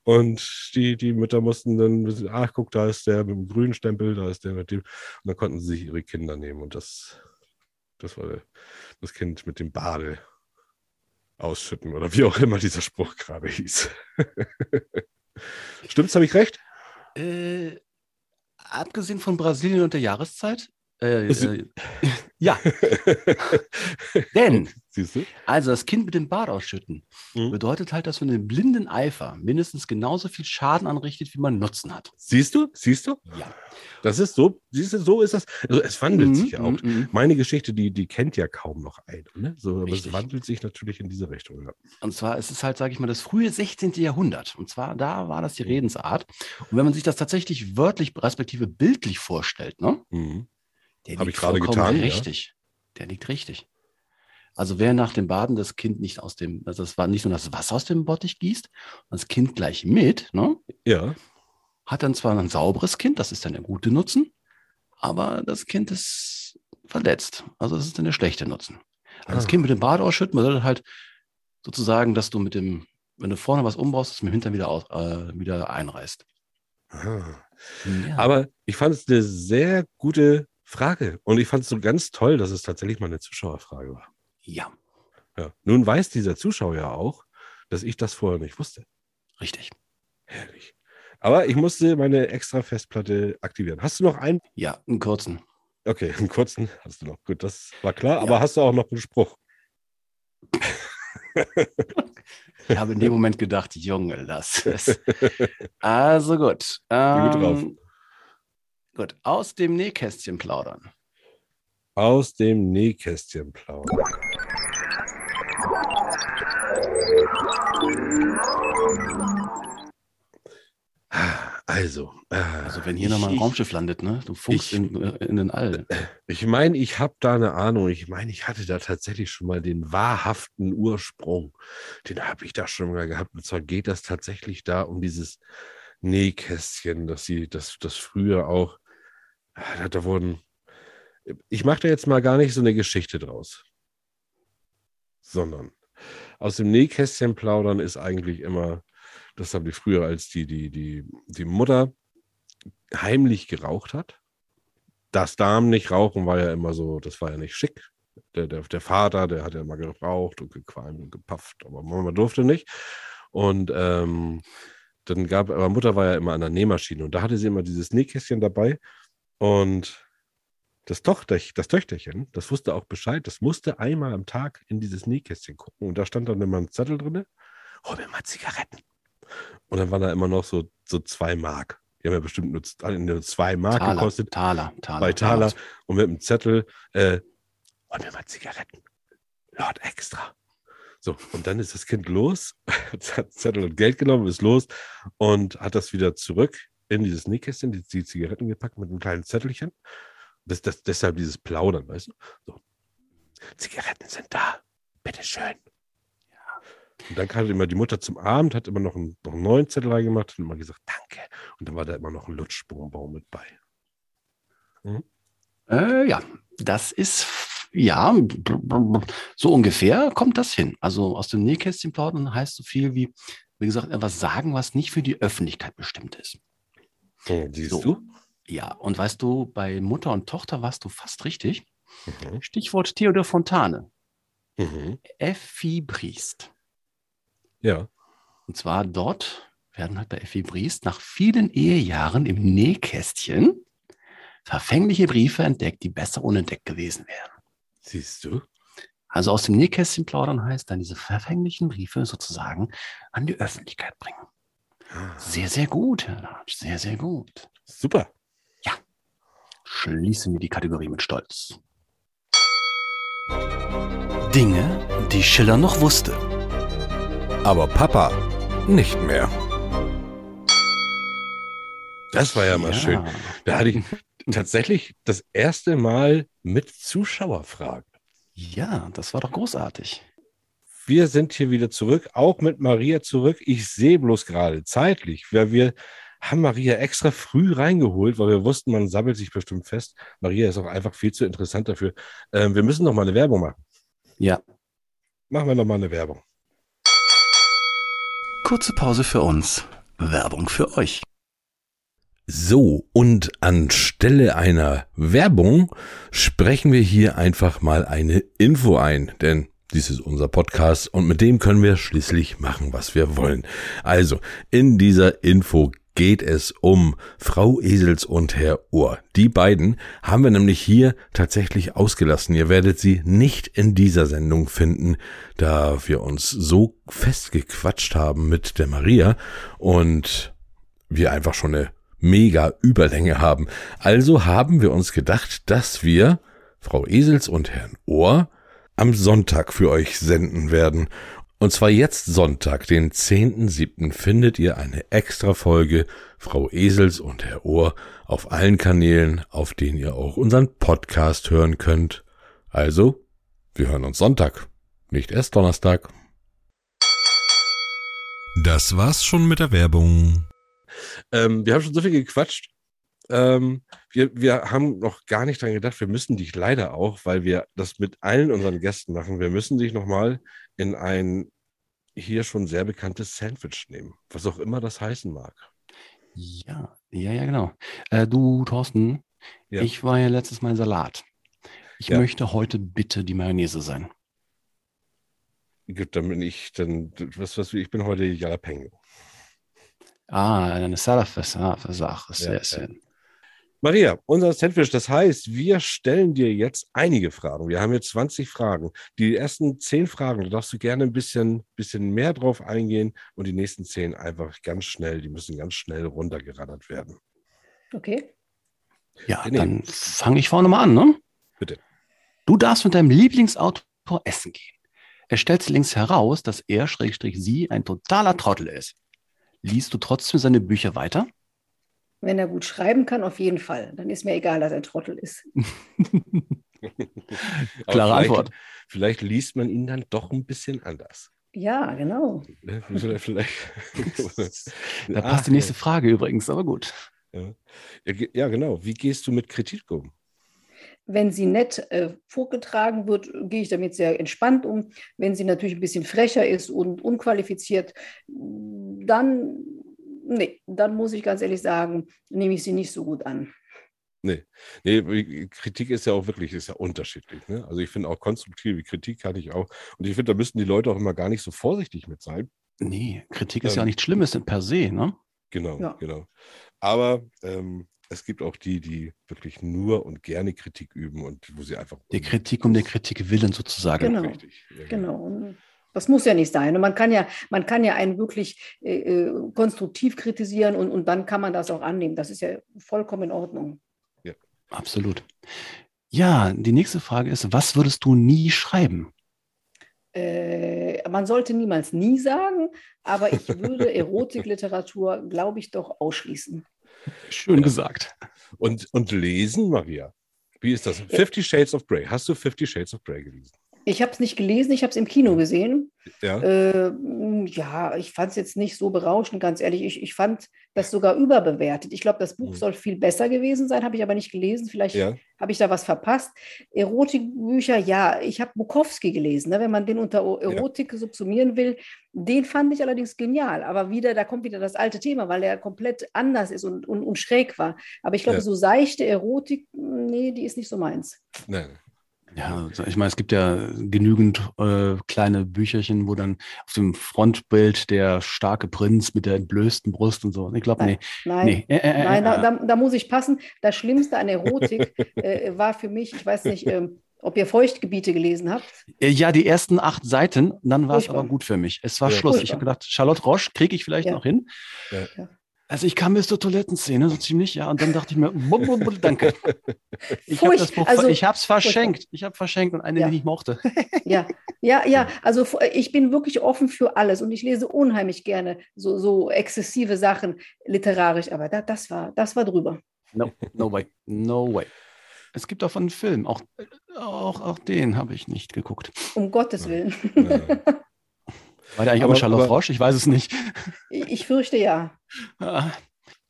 und die, die Mütter mussten dann, wissen, ach guck, da ist der mit dem grünen Stempel, da ist der mit dem. Und dann konnten sie sich ihre Kinder nehmen. Und das, das war das Kind mit dem Bade ausschütten oder wie auch immer dieser Spruch gerade hieß. Stimmt's, habe ich recht? Äh, abgesehen von Brasilien und der Jahreszeit? Äh, äh, ja, denn, Siehst du? also das Kind mit dem Bart ausschütten, Mhm. bedeutet halt, dass man den blinden Eifer mindestens genauso viel Schaden anrichtet, wie man Nutzen hat. Siehst du? Siehst du? Ja. Das ist so, siehst du, so ist das. Also es wandelt sich ja auch. Mhm, mhm. Meine Geschichte, die, die kennt ja kaum noch einer. Ne? So, aber es wandelt sich natürlich in diese Richtung. Ja. Und zwar ist es halt, sage ich mal, das frühe 16. Jahrhundert. Und zwar da war das die Mhm. Redensart. Und wenn man sich das tatsächlich wörtlich, respektive bildlich vorstellt, ne? Mhm. Der Hab liegt ich gerade getan, ja. richtig. Der liegt richtig. Also wer nach dem Baden das Kind nicht aus dem, also das war nicht nur das Wasser aus dem Bottich gießt, das Kind gleich mit, ne? Ja, hat dann zwar ein sauberes Kind, das ist dann der gute Nutzen, aber das Kind ist verletzt. Also das ist dann der schlechte Nutzen. Also das Ah. Kind mit dem Bart ausschütten bedeutet halt sozusagen, dass du mit dem, wenn du vorne was umbaust, das mit dem Hintern wieder, aus, äh, wieder einreißt. Ja. Aber ich fand es eine sehr gute Frage. Und ich fand es so ganz toll, dass es tatsächlich mal eine Zuschauerfrage war. ja, Ja. Nun weiß dieser Zuschauer ja auch, dass ich das vorher nicht wusste. richtig. Herrlich. Aber ich musste meine extra Festplatte aktivieren. Hast du noch einen? Ja, einen kurzen. Okay, einen kurzen hast du noch. Gut, das war klar. Ja. Aber hast du auch noch einen Spruch? Ich habe in dem Moment gedacht, Junge, lass es. Also gut. Bin gut drauf. Gut, aus dem Nähkästchen plaudern. Aus dem Nähkästchen plaudern. Also, äh, Also wenn hier nochmal ein ich- Raumschiff landet, ne? Du funkst ich- in, äh, in den All. Ich meine, ich habe da eine Ahnung. Ich meine, ich hatte da tatsächlich schon mal den wahrhaften Ursprung. Den habe ich da schon mal gehabt. Und zwar geht das tatsächlich da um dieses Nähkästchen, dass sie, das, das früher auch, da, da wurden. Ich mache da jetzt mal gar nicht so eine Geschichte draus. Sondern aus dem Nähkästchen plaudern ist eigentlich immer, das haben die früher, als die, die, die, die Mutter heimlich geraucht hat das Damen nicht rauchen war ja immer so, das war ja nicht schick. Der, der, der Vater, der hat ja immer geraucht und gequalmt und gepafft, aber Mama durfte nicht. Und ähm, dann gab, aber Mutter war ja immer an der Nähmaschine und da hatte sie immer dieses Nähkästchen dabei und das, Tochter, das Töchterchen, das wusste auch Bescheid, das musste einmal am Tag in dieses Nähkästchen gucken und da stand dann immer ein Zettel drin, hol mir mal Zigaretten. Und dann waren da immer noch so, so zwei Mark. Die haben ja bestimmt nur, nur zwei Mark Taler, gekostet Taler, Taler. bei Thaler und mit einem Zettel, äh, hol mir mal Zigaretten. Lord extra. So, und dann ist das Kind los, hat Zettel und Geld genommen, ist los und hat das wieder zurück in dieses Nähkästchen, die, die Zigaretten gepackt mit einem kleinen Zettelchen. Das, das, deshalb dieses Plaudern, weißt du? So. Zigaretten sind da. Bitteschön. Und dann kam immer die Mutter zum Abend, hat immer noch einen, noch einen neuen Zettel reingemacht und immer gesagt, danke. Und dann war da immer noch ein Lutschbonbon mit bei. Äh, ja, das ist, ja, so ungefähr kommt das hin. Also aus dem Nähkästchen plaudern heißt so viel wie, wie gesagt, etwas sagen, was nicht für die Öffentlichkeit bestimmt ist. Oh, siehst So. du? Ja, und weißt du, bei Mutter und Tochter warst du fast richtig. Mhm. Stichwort Theodor Fontane. Mhm. Effi Briest. Ja. Und zwar dort werden halt bei Effi Briest nach vielen Ehejahren im Nähkästchen verfängliche Briefe entdeckt, die besser unentdeckt gewesen wären. Siehst du? Also aus dem Nähkästchen plaudern heißt dann diese verfänglichen Briefe sozusagen an die Öffentlichkeit bringen. Sehr, sehr gut, Herr Latsch, sehr, sehr gut. Super. Schließen wir die Kategorie mit Stolz. Dinge, die Schiller noch wusste. Aber Papa nicht mehr. Das war ja mal schön. Da hatte ich tatsächlich das erste Mal mit Zuschauerfragen. Ja, das war doch großartig. Wir sind hier wieder zurück, auch mit Maria zurück. Ich sehe bloß gerade zeitlich, weil wir haben Maria extra früh reingeholt, weil wir wussten, man sammelt sich bestimmt fest. Maria ist auch einfach viel zu interessant dafür. Ähm, wir müssen noch mal eine Werbung machen. Ja. Machen wir noch mal eine Werbung. Kurze Pause für uns. Werbung für euch. So, und anstelle einer Werbung sprechen wir hier einfach mal eine Info ein, denn dies ist unser Podcast und mit dem können wir schließlich machen, was wir wollen. Also, in dieser Info geht es um Frau Esels und Herr Ohr. Die beiden haben wir nämlich hier tatsächlich ausgelassen. Ihr werdet sie nicht in dieser Sendung finden, da wir uns so festgequatscht haben mit der Maria und wir einfach schon eine mega Überlänge haben. Also haben wir uns gedacht, dass wir Frau Esels und Herrn Ohr am Sonntag für euch senden werden. Und zwar jetzt Sonntag, den 10.7. findet ihr eine extra Folge Frau Esels und Herr Ohr auf allen Kanälen, auf denen ihr auch unseren Podcast hören könnt. Also, wir hören uns Sonntag, nicht erst Donnerstag. Das war's schon mit der Werbung. Ähm, wir haben schon so viel gequatscht. Ähm, wir, wir haben noch gar nicht dran gedacht, wir müssen dich leider auch, weil wir das mit allen unseren Gästen machen, wir müssen dich nochmal in ein hier schon sehr bekanntes Sandwich nehmen, was auch immer das heißen mag. Ja, ja, ja, genau. Äh, du, Thorsten, Ja. ich war ja letztes Mal Salat. Ich Ja. möchte heute bitte die Mayonnaise sein. Gut, dann bin ich, dann, was, was, ich bin heute Jalapeno. Ah, eine Salafsache, Sache. Sehr Ja, schön. Maria, unser Sandwich, das heißt, wir stellen dir jetzt einige Fragen. Wir haben jetzt 20 Fragen. Die ersten 10 Fragen, da darfst du gerne ein bisschen, bisschen mehr drauf eingehen und die nächsten 10 einfach ganz schnell, die müssen ganz schnell runtergerattert werden. Okay. Ja, Nee. dann fange ich vorne mal an, ne? Bitte. Du darfst mit deinem Lieblingsautor essen gehen. Es stellt sich links heraus, dass er, Schrägstrich, sie, ein totaler Trottel ist. Liest du trotzdem seine Bücher weiter? Wenn er gut schreiben kann, auf jeden Fall. Dann ist mir egal, dass er ein Trottel ist. Klare vielleicht- Antwort. Vielleicht liest man ihn dann doch ein bisschen anders. Ja, genau. Ne? Vielleicht, vielleicht. Da Ah, passt die nächste Frage übrigens, aber gut. Ja. Ja, ja, genau. Wie gehst du mit Kritik um? Wenn sie nett äh, vorgetragen wird, gehe ich damit sehr entspannt um. Wenn sie natürlich ein bisschen frecher ist und unqualifiziert, dann, nee, dann muss ich ganz ehrlich sagen, nehme ich sie nicht so gut an. Nee, nee, Kritik ist ja auch wirklich, ist ja unterschiedlich. Ne? Also ich finde auch konstruktive Kritik kann ich auch. Und ich finde, da müssen die Leute auch immer gar nicht so vorsichtig mit sein. Nee, Kritik ist ja Ähm, nichts Schlimmes per se, ne? Genau, Ja. genau. Aber ähm, es gibt auch die, die wirklich nur und gerne Kritik üben und wo sie einfach. Die Kritik um der Kritik willen sozusagen. Genau. Richtig. Ja, Genau. Und das muss ja nicht sein. Und man kann ja, man kann ja einen wirklich äh, äh, konstruktiv kritisieren und, und dann kann man das auch annehmen. Das ist ja vollkommen in Ordnung. Absolut. Ja, die nächste Frage ist, was würdest du nie schreiben? Äh, man sollte niemals nie sagen, aber ich würde Erotikliteratur, glaube ich, doch ausschließen. Schön gesagt. Und, und lesen, Maria. Wie ist das? Fifty Shades of Grey. Hast du Fifty Shades of Grey gelesen? Ich habe es nicht gelesen, ich habe es im Kino gesehen. Ja. Äh, ja, ich fand es jetzt nicht so berauschend, ganz ehrlich. Ich, ich fand das sogar überbewertet. Ich glaube, das Buch Mhm. soll viel besser gewesen sein, habe ich aber nicht gelesen. Vielleicht ja. habe ich da was verpasst. Erotikbücher, ja, ich habe Bukowski gelesen. Ne? Wenn man den unter Erotik subsumieren will, den fand ich allerdings genial. Aber wieder, da kommt wieder das alte Thema, weil er komplett anders ist und, und, und schräg war. Aber ich glaube, Ja. so seichte Erotik, nee, die ist nicht so meins. Nein. Ja, ich meine, es gibt ja genügend äh, kleine Bücherchen, wo dann auf dem Frontbild der starke Prinz mit der entblößten Brust und so. Ich glaube, nee. Nein. nee. Äh, äh, äh, Nein, da, äh, da, da muss ich passen. Das Schlimmste an Erotik äh, war für mich, ich weiß nicht, ähm, ob ihr Feuchtgebiete gelesen habt. Äh, Ja, die ersten acht Seiten, dann war es aber gut für mich. Es war Ja. Schluss. Ich Furchtbar. habe gedacht, Charlotte Roche kriege ich vielleicht Ja. noch hin. Ja. Also ich kam bis zur Toilettenszene, so ziemlich, ja. Und dann dachte ich mir, bub, bub, bub, danke. Ich habe das Buch, also- ich habe es verschenkt. Ich habe verschenkt und eine, Ja. die ich mochte. Ja, ja, ja. Also f- ich bin wirklich offen für alles und ich lese unheimlich gerne so, so exzessive Sachen literarisch, aber da, das, war, das war drüber. No, no way. No way. Es gibt davon einen Film, auch, auch, auch den habe ich nicht geguckt. Um Gottes Willen. Ja. War der eigentlich auch Aber- mit Charlotte aber- Roche? Ich weiß es nicht. Ich ich fürchte ja. Ah,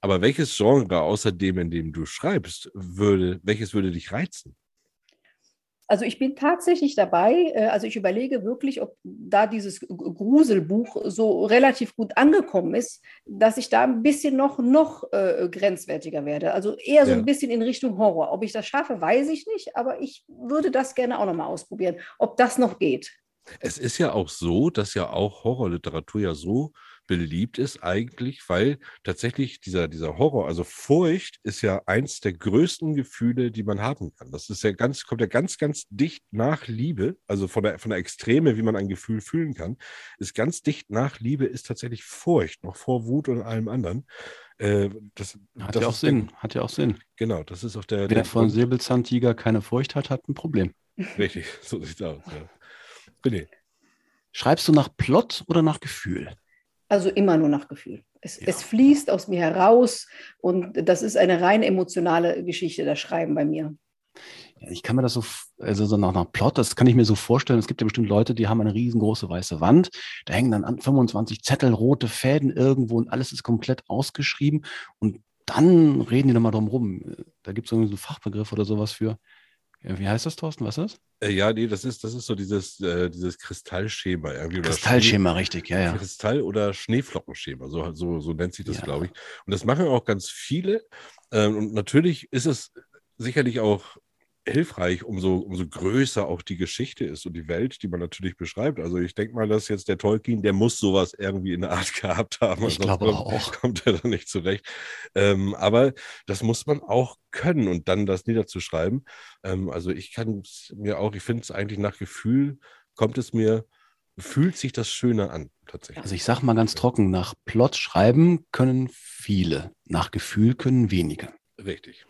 Aber welches Genre außer dem, in dem du schreibst, würde, welches würde dich reizen? Also ich bin tatsächlich dabei, äh, also ich überlege wirklich, ob da dieses Gruselbuch so relativ gut angekommen ist, dass ich da ein bisschen noch, noch äh, grenzwertiger werde. Also eher so Ja. ein bisschen in Richtung Horror. Ob ich das schaffe, weiß ich nicht, aber ich würde das gerne auch nochmal ausprobieren, ob das noch geht. Es ist ja auch so, dass ja auch Horrorliteratur ja so beliebt ist eigentlich, weil tatsächlich dieser, dieser Horror, also Furcht ist ja eins der größten Gefühle, die man haben kann. Das ist ja ganz, kommt ja ganz, ganz dicht nach Liebe, also von der, von der Extreme, wie man ein Gefühl fühlen kann, ist ganz dicht nach Liebe, ist tatsächlich Furcht, noch vor Wut und allem anderen. Äh, das, hat das ja auch ist der- Sinn. Hat ja auch Sinn. Genau, das ist auch der, Wer der von. Säbelzahntiger keine Furcht hat, hat ein Problem. Richtig, so sieht's aus. Ja. René. Schreibst du nach Plot oder nach Gefühl? Also immer nur nach Gefühl. Es, Ja. es fließt aus mir heraus und das ist eine rein emotionale Geschichte, das Schreiben bei mir. Ja, ich kann mir das so, also so nach, nach Plot, das kann ich mir so vorstellen. Es gibt ja bestimmt Leute, die haben eine riesengroße weiße Wand. Da hängen dann an 25 Zettel, rote Fäden irgendwo und alles ist komplett ausgeschrieben. Und dann reden die nochmal drum rum. Da gibt es irgendwie so einen Fachbegriff oder sowas für. Ja, wie heißt das, Thorsten? Was ist das? Äh, ja, nee, das ist, das ist so dieses, äh, dieses Kristallschema irgendwie. Kristallschema, Schnee, richtig, ja, ja. Kristall- oder Schneeflockenschema, so, so, so nennt sich das, ja. glaube ich. Und das machen auch ganz viele. Ähm, und natürlich ist es sicherlich auch hilfreich, umso, umso größer auch die Geschichte ist und die Welt, die man natürlich beschreibt. Also ich denke mal, dass jetzt der Tolkien, der muss sowas irgendwie in der Art gehabt haben. Ich glaube kommt, auch. Kommt er da nicht zurecht. Ähm, aber das muss man auch können und dann das niederzuschreiben. Ähm, also ich kann es mir auch, ich finde es eigentlich nach Gefühl, kommt es mir, fühlt sich das schöner an, tatsächlich. Also ich sage mal ganz trocken, nach Plot schreiben können viele, nach Gefühl können wenige. Richtig.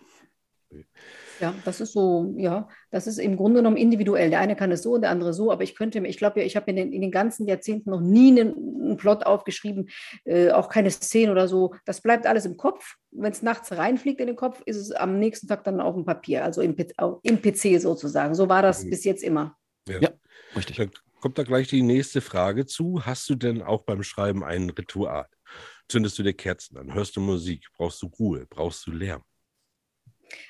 Ja, das ist so, ja, das ist im Grunde genommen individuell. Der eine kann es so und der andere so, aber ich könnte mir, ich glaube, ich habe in den, in den ganzen Jahrzehnten noch nie einen, einen Plot aufgeschrieben, äh, auch keine Szene oder so. Das bleibt alles im Kopf. Wenn es nachts reinfliegt in den Kopf, ist es am nächsten Tag dann auf dem Papier, also im, im PC sozusagen. So war das mhm. bis jetzt immer. Ja, ja richtig. Dann kommt da gleich die nächste Frage zu. Hast du denn auch beim Schreiben ein Ritual? Zündest du dir Kerzen an? Hörst du Musik? Brauchst du Ruhe? Brauchst du Lärm?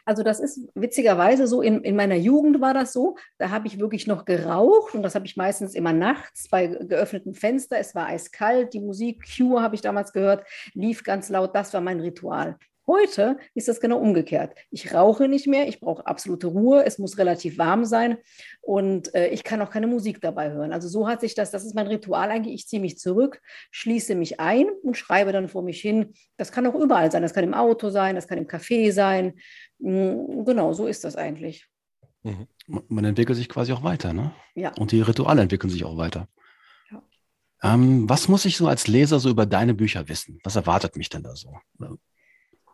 Also das ist witzigerweise so, in, in meiner Jugend war das so, da habe ich wirklich noch geraucht und das habe ich meistens immer nachts bei geöffnetem Fenster. Es war eiskalt, die Musik Cure habe ich damals gehört, lief ganz laut, das war mein Ritual. Heute ist das genau umgekehrt. Ich rauche nicht mehr, ich brauche absolute Ruhe, es muss relativ warm sein und äh, ich kann auch keine Musik dabei hören. Also so hat sich das, das ist mein Ritual eigentlich. Ich ziehe mich zurück, schließe mich ein und schreibe dann vor mich hin. Das kann auch überall sein, das kann im Auto sein, das kann im Café sein. Mm, genau, so ist das eigentlich. Mhm. Man entwickelt sich quasi auch weiter, ne? Ja. Und die Rituale entwickeln sich auch weiter. Ja. Ähm, was muss ich so als Leser so über deine Bücher wissen? Was erwartet mich denn da so?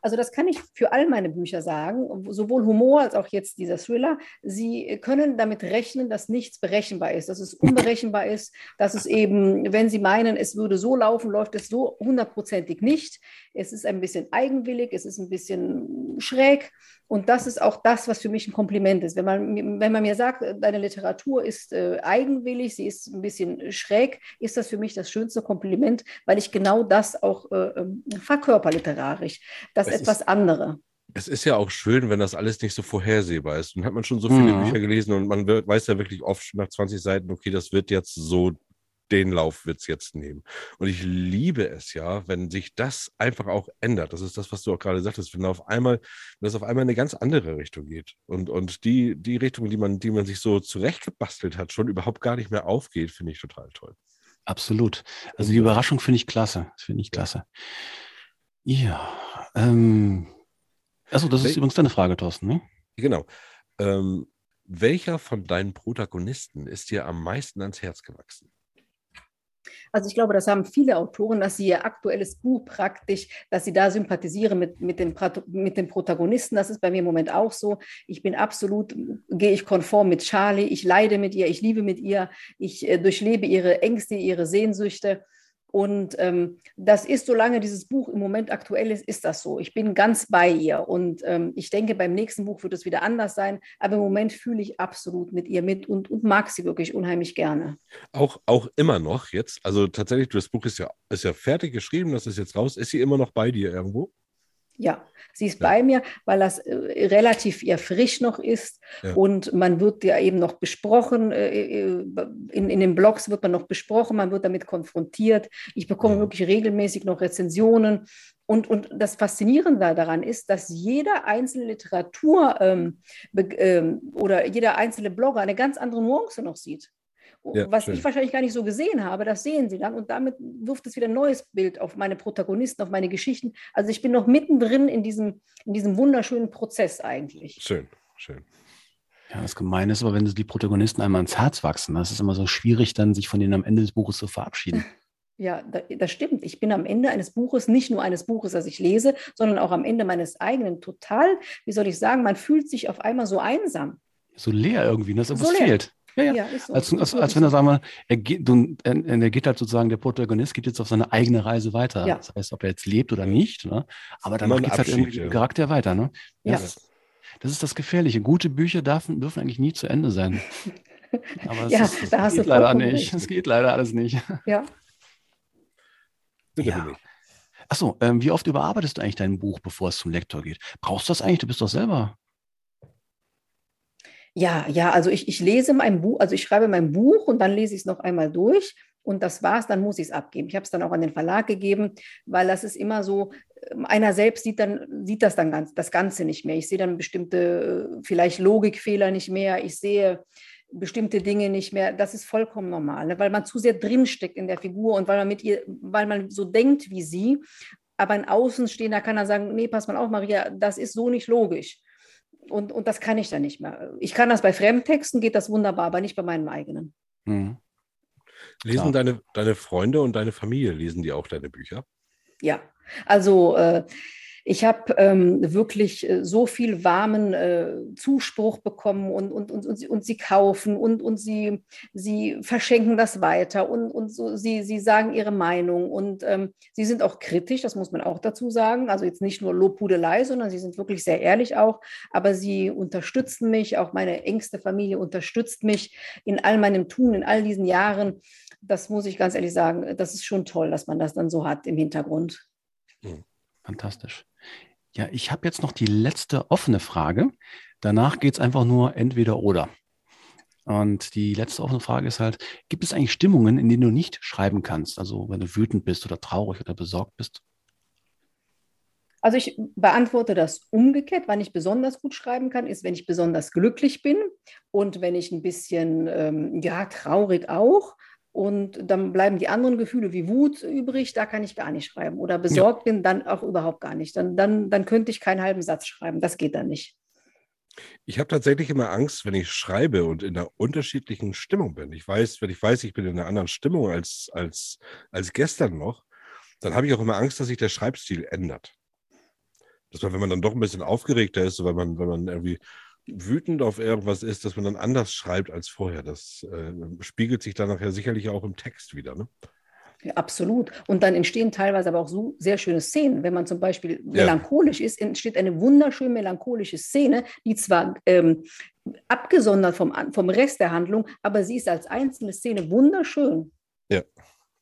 Also das kann ich für all meine Bücher sagen, sowohl Humor als auch jetzt dieser Thriller. Sie können damit rechnen, dass nichts berechenbar ist, dass es unberechenbar ist, dass es eben, wenn Sie meinen, es würde so laufen, läuft es so hundertprozentig nicht. Es ist ein bisschen eigenwillig, es ist ein bisschen schräg und das ist auch das, was für mich ein Kompliment ist. Wenn man, wenn man mir sagt, deine Literatur ist äh, eigenwillig, sie ist ein bisschen schräg, ist das für mich das schönste Kompliment, weil ich genau das auch äh, ähm, verkörper literarisch. Das etwas ist, andere. Es ist ja auch schön, wenn das alles nicht so vorhersehbar ist. Dann hat man schon so viele mhm. Bücher gelesen und man wird, weiß ja wirklich oft nach 20 Seiten, okay, das wird jetzt so den Lauf wird es jetzt nehmen. Und ich liebe es ja, wenn sich das einfach auch ändert. Das ist das, was du auch gerade sagtest, wenn auf einmal, wenn das auf einmal in eine ganz andere Richtung geht und, und die, die Richtung, die man, die man sich so zurechtgebastelt hat, schon überhaupt gar nicht mehr aufgeht, finde ich total toll. Absolut. Also die Überraschung finde ich klasse. Das finde ich klasse. Ja. Ähm, achso, das ist Wel übrigens deine Frage, Thorsten, ne? Genau. Ähm, welcher von deinen Protagonisten ist dir am meisten ans Herz gewachsen? Also ich glaube, das haben viele Autoren, dass sie ihr aktuelles Buch praktisch, dass sie da sympathisieren mit, mit, den, mit den Protagonisten. Das ist bei mir im Moment auch so. Ich bin absolut, gehe ich konform mit Charlie. Ich leide mit ihr, ich liebe mit ihr, ich äh, durchlebe ihre Ängste, ihre Sehnsüchte. Und ähm, das ist, solange dieses Buch im Moment aktuell ist, ist das so. Ich bin ganz bei ihr. Und ähm, ich denke, beim nächsten Buch wird es wieder anders sein. Aber im Moment fühle ich absolut mit ihr mit und, und mag sie wirklich unheimlich gerne. Auch, auch immer noch jetzt. Also tatsächlich, das Buch ist ja, ist ja fertig geschrieben, das ist jetzt raus. Ist sie immer noch bei dir irgendwo? Ja, sie ist ja. bei mir, weil das äh, relativ eher frisch noch ist ja. und man wird ja eben noch besprochen, äh, äh, in, in den Blogs wird man noch besprochen, man wird damit konfrontiert. Ich bekomme ja. wirklich regelmäßig noch Rezensionen und, und das Faszinierende daran ist, dass jeder einzelne Literatur ähm, ähm, oder jeder einzelne Blogger eine ganz andere Nuance noch sieht. Ja, was schön. ich wahrscheinlich gar nicht so gesehen habe, das sehen sie dann und damit wirft es wieder ein neues Bild auf meine Protagonisten, auf meine Geschichten. Also ich bin noch mittendrin in diesem, in diesem wunderschönen Prozess eigentlich. Schön, schön. Ja, das Gemeine ist aber, wenn die Protagonisten einmal ins Herz wachsen, das ist immer so schwierig, dann sich von denen am Ende des Buches zu verabschieden. Ja, das stimmt. Ich bin am Ende eines Buches, nicht nur eines Buches, das ich lese, sondern auch am Ende meines eigenen total, wie soll ich sagen, man fühlt sich auf einmal so einsam. So leer irgendwie, dass irgendwas so fehlt. Ja, ja. ja so. als, als, als, wenn er, sagen wir, er geht, du, er, er, geht halt sozusagen, der Protagonist geht jetzt auf seine eigene Reise weiter. Ja. Das heißt, ob er jetzt lebt oder nicht, ne? aber dann geht es halt irgendwie ja. Charakter weiter. Ne? Ja. Das, das, ist das Gefährliche. Gute Bücher dürfen, dürfen eigentlich nie zu Ende sein. Aber ja, ist, da hast geht du leider nicht. Es geht leider alles nicht. Ja. ja. Achso, ähm, wie oft überarbeitest du eigentlich dein Buch, bevor es zum Lektor geht? Brauchst du das eigentlich? Du bist doch selber. Ja, ja, also ich, ich lese mein Buch, also ich schreibe mein Buch und dann lese ich es noch einmal durch und das war's, dann muss ich es abgeben. Ich habe es dann auch an den Verlag gegeben, weil das ist immer so, ähm, einer selbst sieht dann, sieht das dann ganz, das Ganze nicht mehr. Ich sehe dann bestimmte, äh, vielleicht Logikfehler nicht mehr. Ich sehe bestimmte Dinge nicht mehr. Das ist vollkommen normal, ne? weil man zu sehr drinsteckt in der Figur und weil man mit ihr, weil man so denkt wie sie. Aber ein Außenstehender kann dann sagen, nee, pass mal auf, Maria, das ist so nicht logisch. Und, und das kann ich dann nicht mehr. Ich kann das bei Fremdtexten, geht das wunderbar, aber nicht bei meinem eigenen. Hm. Lesen deine, deine Freunde und deine Familie, lesen die auch deine Bücher? Ja, also äh, ich habe ähm, wirklich äh, so viel warmen äh, Zuspruch bekommen und, und, und, und, sie, und sie kaufen und, und sie, sie verschenken das weiter und, und so, sie, sie sagen ihre Meinung und ähm, sie sind auch kritisch, das muss man auch dazu sagen. Also jetzt nicht nur Lobhudelei, sondern sie sind wirklich sehr ehrlich auch, aber sie unterstützen mich, auch meine engste Familie unterstützt mich in all meinem Tun, in all diesen Jahren. Das muss ich ganz ehrlich sagen, das ist schon toll, dass man das dann so hat im Hintergrund. Hm. Fantastisch. Ja, ich habe jetzt noch die letzte offene Frage. Danach geht es einfach nur entweder oder. Und die letzte offene Frage ist halt, gibt es eigentlich Stimmungen, in denen du nicht schreiben kannst? Also wenn du wütend bist oder traurig oder besorgt bist? Also ich beantworte das umgekehrt. Wann ich besonders gut schreiben kann, ist, wenn ich besonders glücklich bin und wenn ich ein bisschen, ähm, ja, traurig auch und dann bleiben die anderen Gefühle wie Wut übrig, da kann ich gar nicht schreiben. Oder besorgt ja. bin, dann auch überhaupt gar nicht. Dann, dann, dann könnte ich keinen halben Satz schreiben. Das geht dann nicht. Ich habe tatsächlich immer Angst, wenn ich schreibe und in einer unterschiedlichen Stimmung bin. Ich weiß, wenn ich weiß, ich bin in einer anderen Stimmung als, als, als gestern noch, dann habe ich auch immer Angst, dass sich der Schreibstil ändert. Dass man, wenn man dann doch ein bisschen aufgeregter ist, weil man, wenn man irgendwie wütend auf irgendwas ist, dass man dann anders schreibt als vorher. Das äh, spiegelt sich dann nachher sicherlich auch im Text wieder. Ne? Ja, absolut. Und dann entstehen teilweise aber auch so sehr schöne Szenen. Wenn man zum Beispiel melancholisch ist, entsteht eine wunderschön melancholische Szene, die zwar ähm, abgesondert vom, vom Rest der Handlung, aber sie ist als einzelne Szene wunderschön. Ja,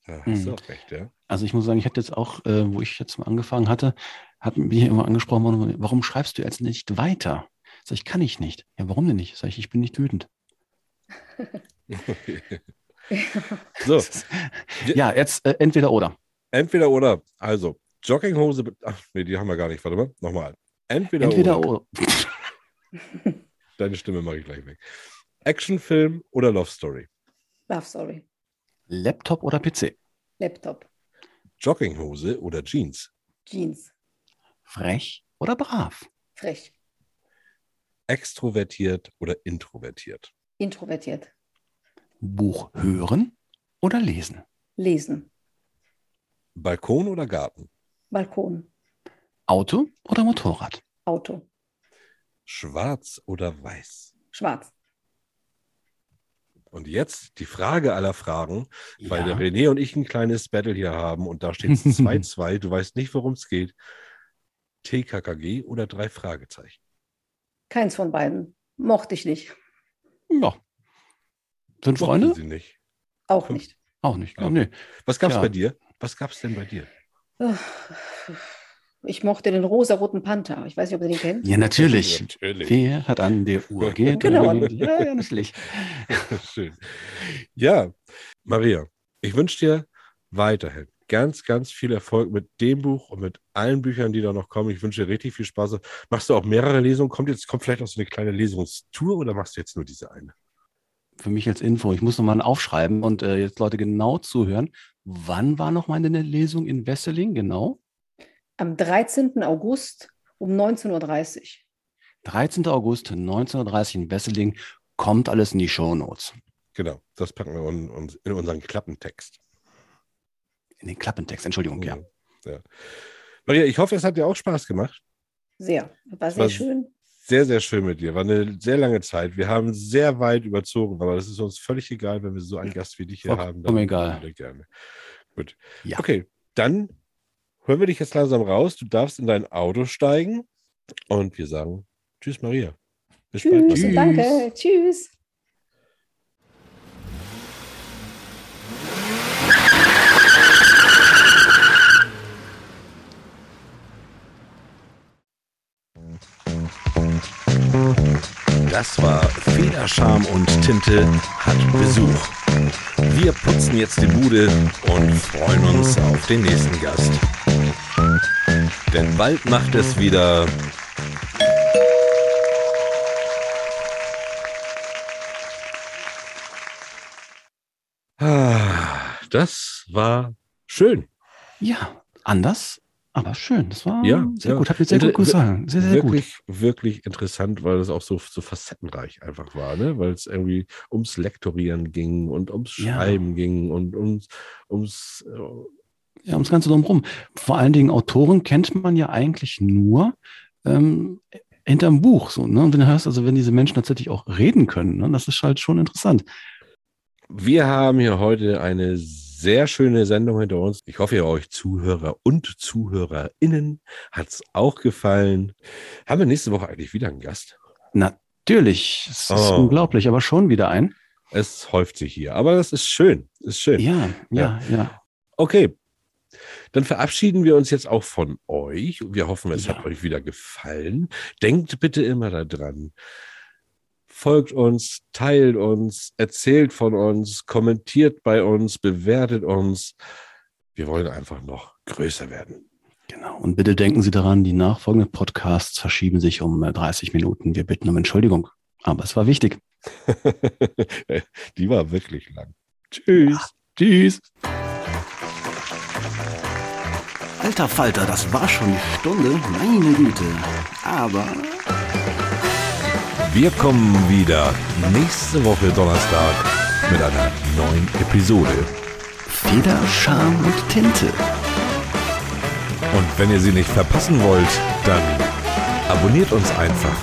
da hast du hm. auch recht, ja. Also ich muss sagen, ich hatte jetzt auch, äh, wo ich jetzt mal angefangen hatte, hat mich immer angesprochen worden, warum schreibst du jetzt nicht weiter? Sag ich, kann ich nicht. Ja, warum denn nicht? Sag ich, ich bin nicht wütend. so. Ja, jetzt äh, entweder oder. Entweder oder. Also, Jogginghose. Ach, nee, die haben wir gar nicht. Warte mal. Nochmal. Entweder, entweder oder. oder. Deine Stimme mache ich gleich weg. Actionfilm oder Love Story? Love Story. Laptop oder PC? Laptop. Jogginghose oder Jeans? Jeans. Frech oder brav? Frech. Extrovertiert oder introvertiert? Introvertiert. Buch hören oder lesen? Lesen. Balkon oder Garten? Balkon. Auto oder Motorrad? Auto. Schwarz oder weiß? Schwarz. Und jetzt die Frage aller Fragen, ja. weil der René und ich ein kleines Battle hier haben und da steht es 2-2. du weißt nicht, worum es geht. TKKG oder drei Fragezeichen? Keins von beiden. Mochte ich nicht. Ja. Sind Freunde? Sie nicht. Auch nicht. Auch nicht. Ja. Nee. Was gab es ja. bei dir? Was gab es denn bei dir? Ich mochte den rosa-roten Panther. Ich weiß nicht, ob ihr den kennt. Ja, natürlich. natürlich. Wer hat an der Uhr geht? genau. Ja, ja, natürlich. Schön. Ja, Maria, ich wünsche dir weiterhin ganz, ganz viel Erfolg mit dem Buch und mit allen Büchern, die da noch kommen. Ich wünsche dir richtig viel Spaß. Machst du auch mehrere Lesungen? Kommt jetzt kommt vielleicht auch so eine kleine Lesungstour oder machst du jetzt nur diese eine? Für mich als Info, ich muss nochmal aufschreiben und äh, jetzt Leute genau zuhören. Wann war noch meine Lesung in Wesseling genau? Am 13. August um 19.30 Uhr. 13. August 19.30 Uhr in Wesseling. Kommt alles in die Show Notes. Genau, das packen wir in, in unseren Klappentext in den Klappentext, Entschuldigung, ja. ja. Maria, ich hoffe, es hat dir auch Spaß gemacht. Sehr, war sehr war schön. Sehr, sehr schön mit dir. War eine sehr lange Zeit. Wir haben sehr weit überzogen, aber das ist uns völlig egal, wenn wir so einen Gast wie dich hier Voll, haben. Dann egal. Gerne. Gut. Ja. Okay, dann hören wir dich jetzt langsam raus. Du darfst in dein Auto steigen und wir sagen Tschüss, Maria. Bis Tschüss, bald. Tschüss. Danke. Tschüss. Das war Federscham und Tinte hat Besuch. Wir putzen jetzt die Bude und freuen uns auf den nächsten Gast. Denn bald macht es wieder Ah, das war schön. Ja, anders, aber schön. Das war Ja, sehr ja. gut. Hat mir sehr gut gefallen. Sehr, sehr gut. wirklich, wirklich interessant, weil es auch so, so facettenreich einfach war, ne? Weil es irgendwie ums Lektorieren ging und ums Ja. Schreiben ging und ums, ums äh, Ja, ums Ganze drumherum. Vor allen Dingen Autoren kennt man ja eigentlich nur ähm, hinterm Buch. So, ne? Und wenn du hörst, also wenn diese Menschen tatsächlich auch reden können, ne? das ist halt schon interessant. Wir haben hier heute eine sehr schöne Sendung hinter uns. Ich hoffe, ihr euch Zuhörer und ZuhörerInnen hat es auch gefallen. Haben wir nächste Woche eigentlich wieder einen Gast? Natürlich, es ist Oh. unglaublich, aber schon wieder ein. Es häuft sich hier, aber das ist schön. Ist schön. Ja, ja, ja. Okay. Dann verabschieden wir uns jetzt auch von euch. Wir hoffen, es Ja. hat euch wieder gefallen. Denkt bitte immer daran. Folgt uns, teilt uns, erzählt von uns, kommentiert bei uns, bewertet uns. Wir wollen einfach noch größer werden. Genau. Und bitte denken Sie daran, die nachfolgenden Podcasts verschieben sich um äh, 30 Minuten. Wir bitten um Entschuldigung. Aber es war wichtig. Die war wirklich lang. Tschüss. Tschüss. Alter Falter, das war schon die Stunde. Meine Güte. Aber Wir kommen wieder nächste Woche Donnerstag mit einer neuen Episode. Feder, Charme und Tinte. Und wenn ihr sie nicht verpassen wollt, dann abonniert uns einfach